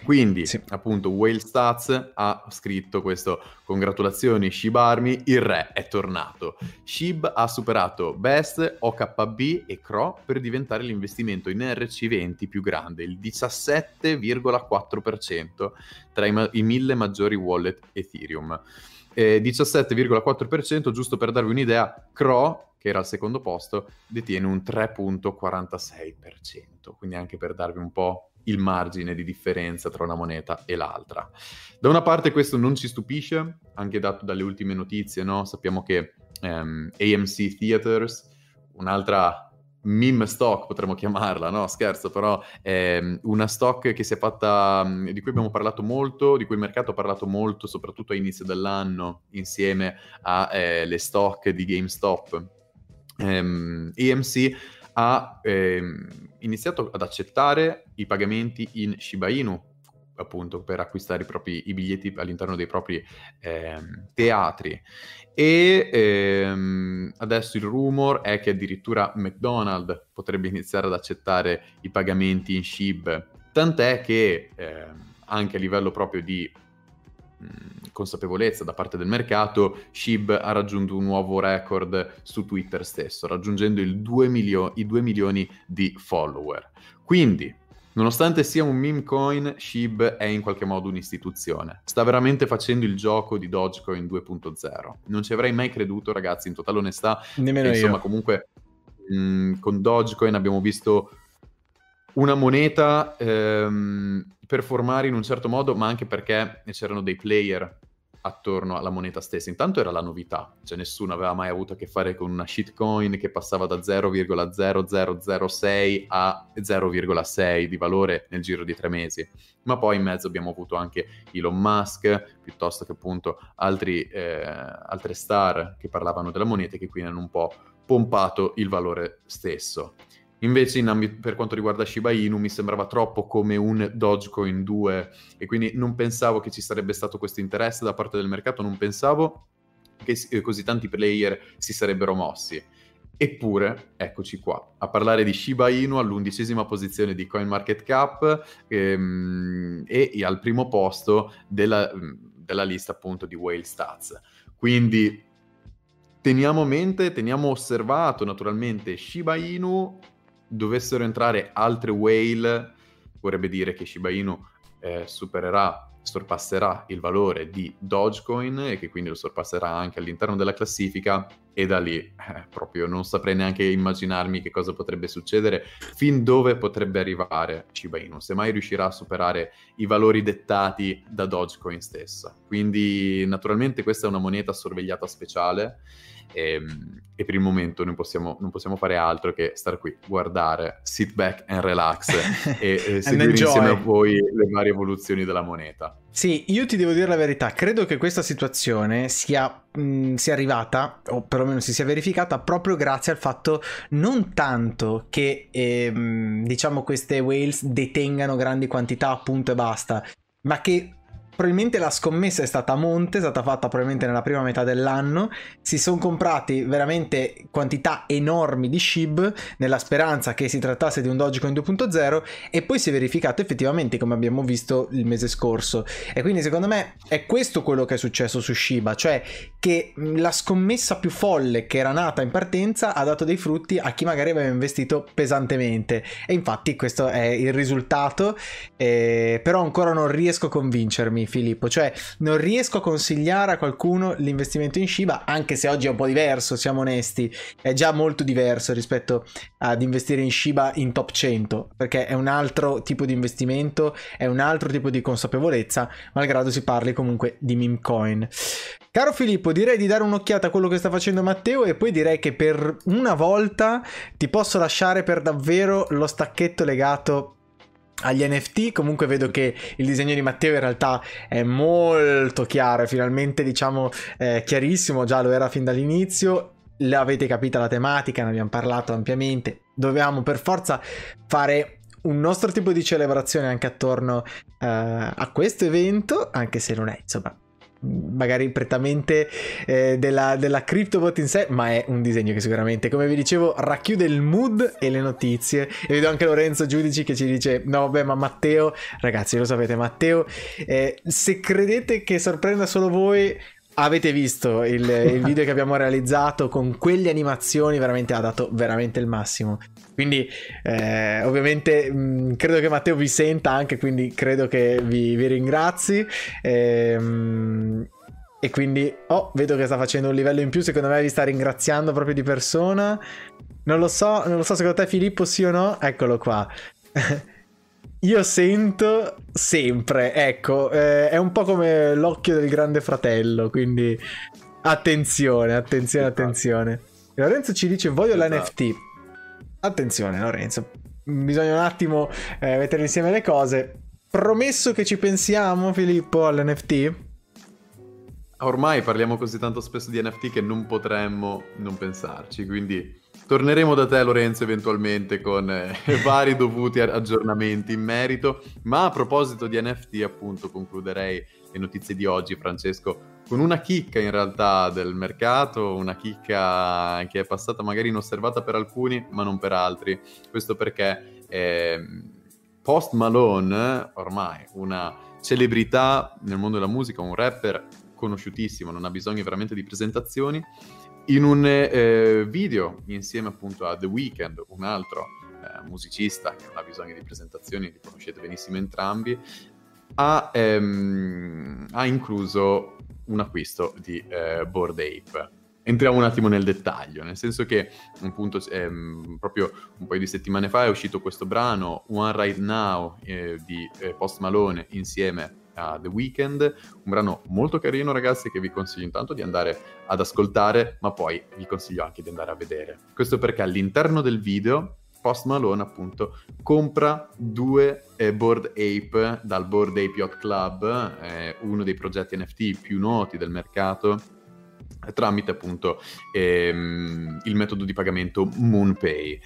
Quindi, sì. appunto, Whale Stats ha scritto questo congratulazioni Shib Army, il re è tornato. Shib ha superato Best, OKB e Cro per diventare l'investimento in RC20 più grande, il 17,4% tra i, ma- i mille maggiori wallet Ethereum. Eh, 17,4%, giusto per darvi un'idea, Cro, che era al secondo posto, detiene un 3,46%, quindi anche per darvi un po' il margine di differenza tra una moneta e l'altra. Da una parte questo non ci stupisce, anche dato dalle ultime notizie, no? sappiamo che um, ehm, AMC Theaters, un'altra meme stock potremmo chiamarla, no scherzo, però è una stock che si è fatta, di cui abbiamo parlato molto, di cui il mercato ha parlato molto, soprattutto a inizio dell'anno, insieme alle eh, stock di GameStop. Um, ehm, AMC ha ehm, iniziato ad accettare i pagamenti in Shiba Inu, appunto per acquistare i, propri, i biglietti all'interno dei propri ehm, teatri. E ehm, adesso il rumor è che addirittura McDonald's potrebbe iniziare ad accettare i pagamenti in SHIB, tant'è che ehm, anche a livello proprio di mh, consapevolezza da parte del mercato, SHIB ha raggiunto un nuovo record su Twitter stesso, raggiungendo 2 milio- i 2 milioni di follower. Quindi, nonostante sia un meme coin, SHIB è in qualche modo un'istituzione. Sta veramente facendo il gioco di Dogecoin 2.0. Non ci avrei mai creduto, ragazzi, in totale onestà. Nemmeno insomma, io. comunque, mh, con Dogecoin abbiamo visto una moneta ehm, performare in un certo modo, ma anche perché c'erano dei player attorno alla moneta stessa. Intanto era la novità, cioè nessuno aveva mai avuto a che fare con una shitcoin che passava da 0,0006 a 0,6 di valore nel giro di tre mesi. Ma poi in mezzo abbiamo avuto anche Elon Musk, piuttosto che appunto altri, eh, altre star che parlavano della moneta e che quindi hanno un po' pompato il valore stesso. Invece ambito, per quanto riguarda Shiba Inu mi sembrava troppo come un Dogecoin 2 e quindi non pensavo che ci sarebbe stato questo interesse da parte del mercato, non pensavo che eh, così tanti player si sarebbero mossi. Eppure, eccoci qua, a parlare di Shiba Inu all'undicesima posizione di CoinMarketCap ehm, e al primo posto della, della lista appunto di Whale Stats. Quindi teniamo a mente, teniamo osservato naturalmente Shiba Inu dovessero entrare altre whale, vorrebbe dire che Shiba Inu eh, supererà, sorpasserà il valore di Dogecoin e che quindi lo sorpasserà anche all'interno della classifica e da lì eh, proprio non saprei neanche immaginarmi che cosa potrebbe succedere, fin dove potrebbe arrivare Shiba Inu, se mai riuscirà a superare i valori dettati da Dogecoin stessa. Quindi naturalmente questa è una moneta sorvegliata speciale e, ehm, e, per il momento non possiamo, non possiamo, fare altro che stare qui, guardare, sit back and relax e, e seguire insieme a voi le varie evoluzioni della moneta. Sì, io ti devo dire la verità, credo che questa situazione sia, mh, sia arrivata, o perlomeno si sia verificata, proprio grazie al fatto non tanto che ehm, diciamo queste whales detengano grandi quantità, appunto e basta, ma che probabilmente la scommessa è stata a monte, è stata fatta probabilmente nella prima metà dell'anno, si sono comprati veramente quantità enormi di SHIB nella speranza che si trattasse di un Dogecoin 2.0 e poi si è verificato effettivamente come abbiamo visto il mese scorso. E quindi secondo me è questo quello che è successo su Shiba, cioè che la scommessa più folle che era nata in partenza ha dato dei frutti a chi magari aveva investito pesantemente. E infatti questo è il risultato, eh, però ancora non riesco a convincermi Filippo, cioè non riesco a consigliare a qualcuno l'investimento in Shiba, anche se oggi è un po' diverso, siamo onesti, è già molto diverso rispetto ad investire in Shiba in top 100, perché è un altro tipo di investimento, è un altro tipo di consapevolezza, malgrado si parli comunque di meme coin. Caro Filippo, direi di dare un'occhiata a quello che sta facendo Matteo e poi direi che per una volta ti posso lasciare per davvero lo stacchetto legato agli NFT comunque vedo che il disegno di Matteo in realtà è molto chiaro è finalmente diciamo eh, chiarissimo già lo era fin dall'inizio. L'avete capita la tematica ne abbiamo parlato ampiamente. Dovevamo per forza fare un nostro tipo di celebrazione anche attorno eh, a questo evento anche se non è insomma magari prettamente eh, della, della CryptoBot in sé, ma è un disegno che sicuramente, come vi dicevo, racchiude il mood e le notizie. E vedo anche Lorenzo Giudici che ci dice: No, vabbè, ma Matteo, ragazzi, lo sapete, Matteo, eh, se credete che sorprenda solo voi, avete visto il, il, video che abbiamo realizzato con quelle animazioni veramente ha dato veramente il massimo. Quindi eh, ovviamente mh, mm, credo che Matteo vi senta anche quindi credo che vi, vi ringrazi. Ehm, e quindi oh vedo che sta facendo un livello in più secondo me vi sta ringraziando proprio di persona. Non lo so non lo so secondo te Filippo sì o no? Eccolo qua Io sento sempre, ecco, eh, è un po' come l'occhio del grande fratello, quindi attenzione, attenzione, esatto. attenzione. Lorenzo ci dice voglio esatto. l'NFT. Attenzione Lorenzo, bisogna un attimo eh, mettere insieme le cose. Promesso che ci pensiamo Filippo all'NFT? Ormai parliamo così tanto spesso di NFT che non potremmo non pensarci, quindi Torneremo da te Lorenzo eventualmente con eh, vari dovuti aggiornamenti in merito, ma a proposito di NFT appunto concluderei le notizie di oggi Francesco con una chicca in realtà del mercato, una chicca che è passata magari inosservata per alcuni ma non per altri, questo perché eh, Post Malone, ormai una celebrità nel mondo della musica, un rapper conosciutissimo, non ha bisogno veramente di presentazioni, in un eh, video insieme appunto a The Weeknd, un altro eh, musicista che non ha bisogno di presentazioni, li conoscete benissimo entrambi, ha, ehm, ha incluso un acquisto di eh, Bored Ape. Entriamo un attimo nel dettaglio, nel senso che appunto ehm, proprio un paio di settimane fa è uscito questo brano One Right Now eh, di eh, Post Malone insieme a The Weeknd, un brano molto carino ragazzi che vi consiglio intanto di andare ad ascoltare, ma poi vi consiglio anche di andare a vedere. Questo perché all'interno del video Post Malone appunto compra due eh, Board Ape dal Board Ape Yacht Club, eh, uno dei progetti NFT più noti del mercato tramite appunto ehm, il metodo di pagamento MoonPay.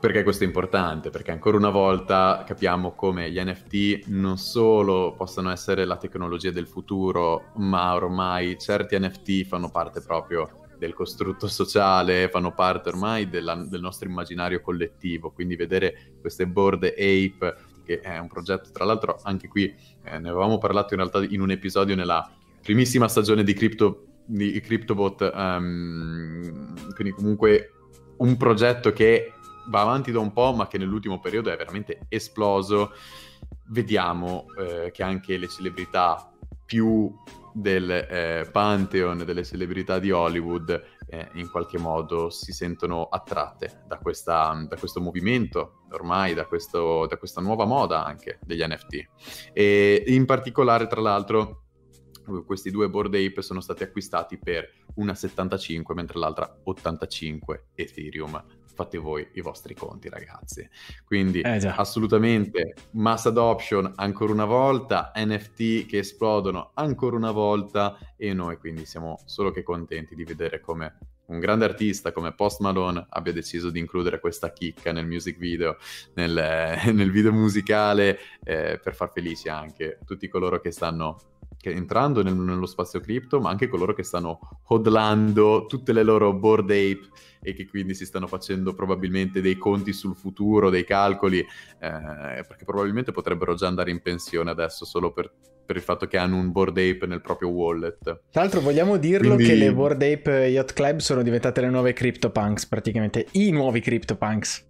Perché questo è importante? Perché ancora una volta capiamo come gli NFT non solo possano essere la tecnologia del futuro, ma ormai certi NFT fanno parte proprio del costrutto sociale, fanno parte ormai della, del nostro immaginario collettivo. Quindi vedere queste board ape, che è un progetto, tra l'altro anche qui eh, ne avevamo parlato in realtà in un episodio nella primissima stagione di, Crypto, di CryptoBot, um, quindi comunque un progetto che va avanti da un po', ma che nell'ultimo periodo è veramente esploso. Vediamo eh, che anche le celebrità più del eh, pantheon delle celebrità di Hollywood eh, in qualche modo si sentono attratte da, questa, da questo movimento, ormai da, questo, da, questa nuova moda anche degli NFT. E in particolare, tra l'altro, questi due board ape sono stati acquistati per una 75 mentre l'altra 85 Ethereum fate voi i vostri conti, ragazzi. Quindi eh assolutamente mass adoption ancora una volta, NFT che esplodono ancora una volta e noi quindi siamo solo che contenti di vedere come un grande artista come Post Malone abbia deciso di includere questa chicca nel music video, nel, nel video musicale, eh, per far felici anche tutti coloro che stanno che entrando nel, nello spazio cripto, ma anche coloro che stanno hodlando tutte le loro board ape e che quindi si stanno facendo probabilmente dei conti sul futuro, dei calcoli, eh, perché probabilmente potrebbero già andare in pensione adesso solo per, per, il fatto che hanno un board ape nel proprio wallet. Tra l'altro vogliamo dirlo quindi... che le board ape Yacht Club sono diventate le nuove CryptoPunks, praticamente i nuovi CryptoPunks.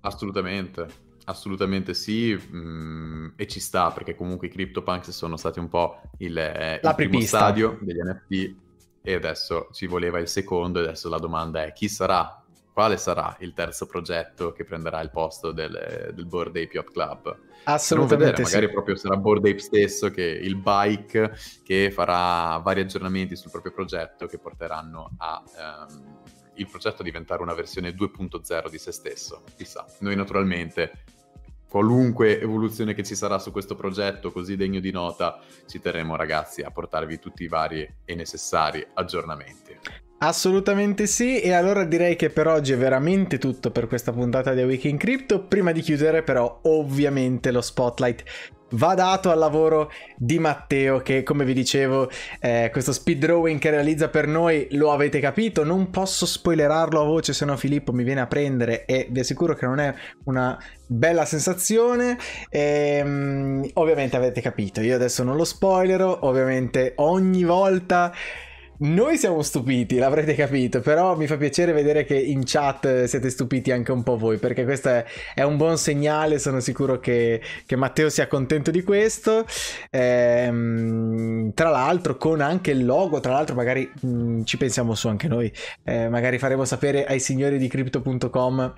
Assolutamente. Assolutamente sì, mm, e ci sta perché comunque i CryptoPunks sono stati un po' il, eh, il primo stadio degli NFT e adesso ci voleva il secondo e adesso la domanda è chi sarà, quale sarà il terzo progetto che prenderà il posto del, del Board Ape Yacht Club? Assolutamente vedere, sì. Magari proprio sarà Board Ape stesso, che il bike che farà vari aggiornamenti sul proprio progetto che porteranno a... Um, il progetto a diventare una versione 2.0 di se stesso. Chissà, noi naturalmente qualunque evoluzione che ci sarà su questo progetto così degno di nota, ci terremo ragazzi a portarvi tutti i vari e necessari aggiornamenti. Assolutamente sì, e allora direi che per oggi è veramente tutto per questa puntata di Week in Crypto. Prima di chiudere però ovviamente lo spotlight va dato al lavoro di Matteo che come vi dicevo eh, questo speed drawing che realizza per noi lo avete capito non posso spoilerarlo a voce se no Filippo mi viene a prendere e vi assicuro che non è una bella sensazione. Ehm, ovviamente avete capito io adesso non lo spoilerò ovviamente ogni volta noi siamo stupiti, l'avrete capito, però mi fa piacere vedere che in chat siete stupiti anche un po' voi, perché questo è, è un buon segnale, sono sicuro che, che, Matteo sia contento di questo. Ehm, tra l'altro con anche il logo, tra l'altro magari mh, mm, ci pensiamo su anche noi, eh, magari faremo sapere ai signori di crypto.com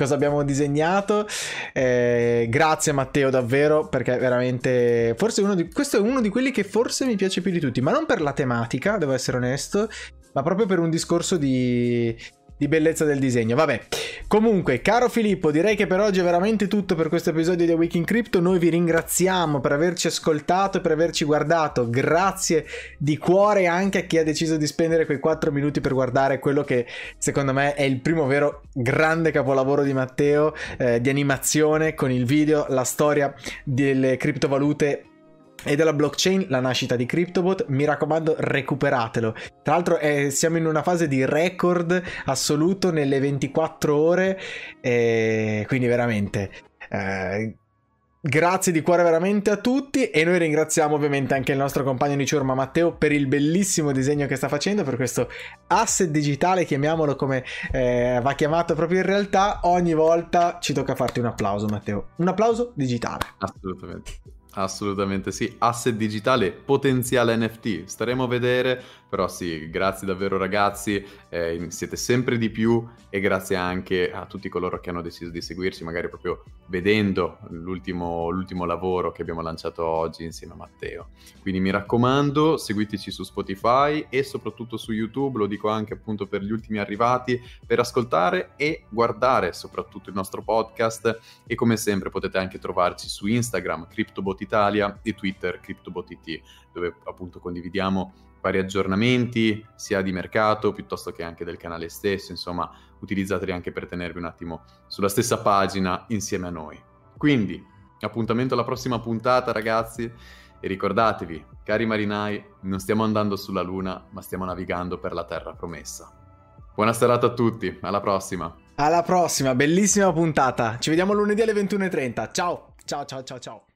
cosa abbiamo disegnato. Eh, grazie Matteo davvero perché veramente forse uno di questo è uno di quelli che forse mi piace più di tutti, ma non per la tematica, devo essere onesto, ma proprio per un discorso di di bellezza del disegno. Vabbè, comunque, caro Filippo, direi che per oggi è veramente tutto per questo episodio di in Crypto. Noi vi ringraziamo per averci ascoltato e per averci guardato. Grazie di cuore anche a chi ha deciso di spendere quei 4 minuti per guardare quello che secondo me è il primo vero grande capolavoro di Matteo eh, di animazione con il video, la storia delle criptovalute e della blockchain, la nascita di CryptoBot. Mi raccomando, recuperatelo. Tra l'altro, eh, siamo in una fase di record assoluto nelle 24 ore, eh, quindi veramente. Eh, Grazie di cuore veramente a tutti e noi ringraziamo ovviamente anche il nostro compagno di ciurma Matteo per il bellissimo disegno che sta facendo, per questo asset digitale, chiamiamolo come eh, va chiamato proprio in realtà. Ogni volta ci tocca farti un applauso Matteo, un applauso digitale. Assolutamente. Assolutamente sì, asset digitale, potenziale NFT, staremo a vedere, però sì, grazie davvero ragazzi, eh, siete sempre di più e grazie anche a tutti coloro che hanno deciso di seguirci, magari proprio vedendo l'ultimo, l'ultimo lavoro che abbiamo lanciato oggi insieme a Matteo. Quindi mi raccomando, seguiteci su Spotify e soprattutto su YouTube, lo dico anche appunto per gli ultimi arrivati, per ascoltare e guardare soprattutto il nostro podcast. E come sempre potete anche trovarci su Instagram, CryptoBot Italia e Twitter CryptoBotIT, dove appunto condividiamo vari aggiornamenti sia di mercato piuttosto che anche del canale stesso, insomma utilizzateli anche per tenervi un attimo sulla stessa pagina insieme a noi. Quindi, appuntamento alla prossima puntata ragazzi e ricordatevi, cari marinai, non stiamo andando sulla Luna, ma stiamo navigando per la terra promessa. Buona serata a tutti, alla prossima. Alla prossima, bellissima puntata. Ci vediamo lunedì alle 21.30. Ciao, ciao, ciao, ciao, ciao.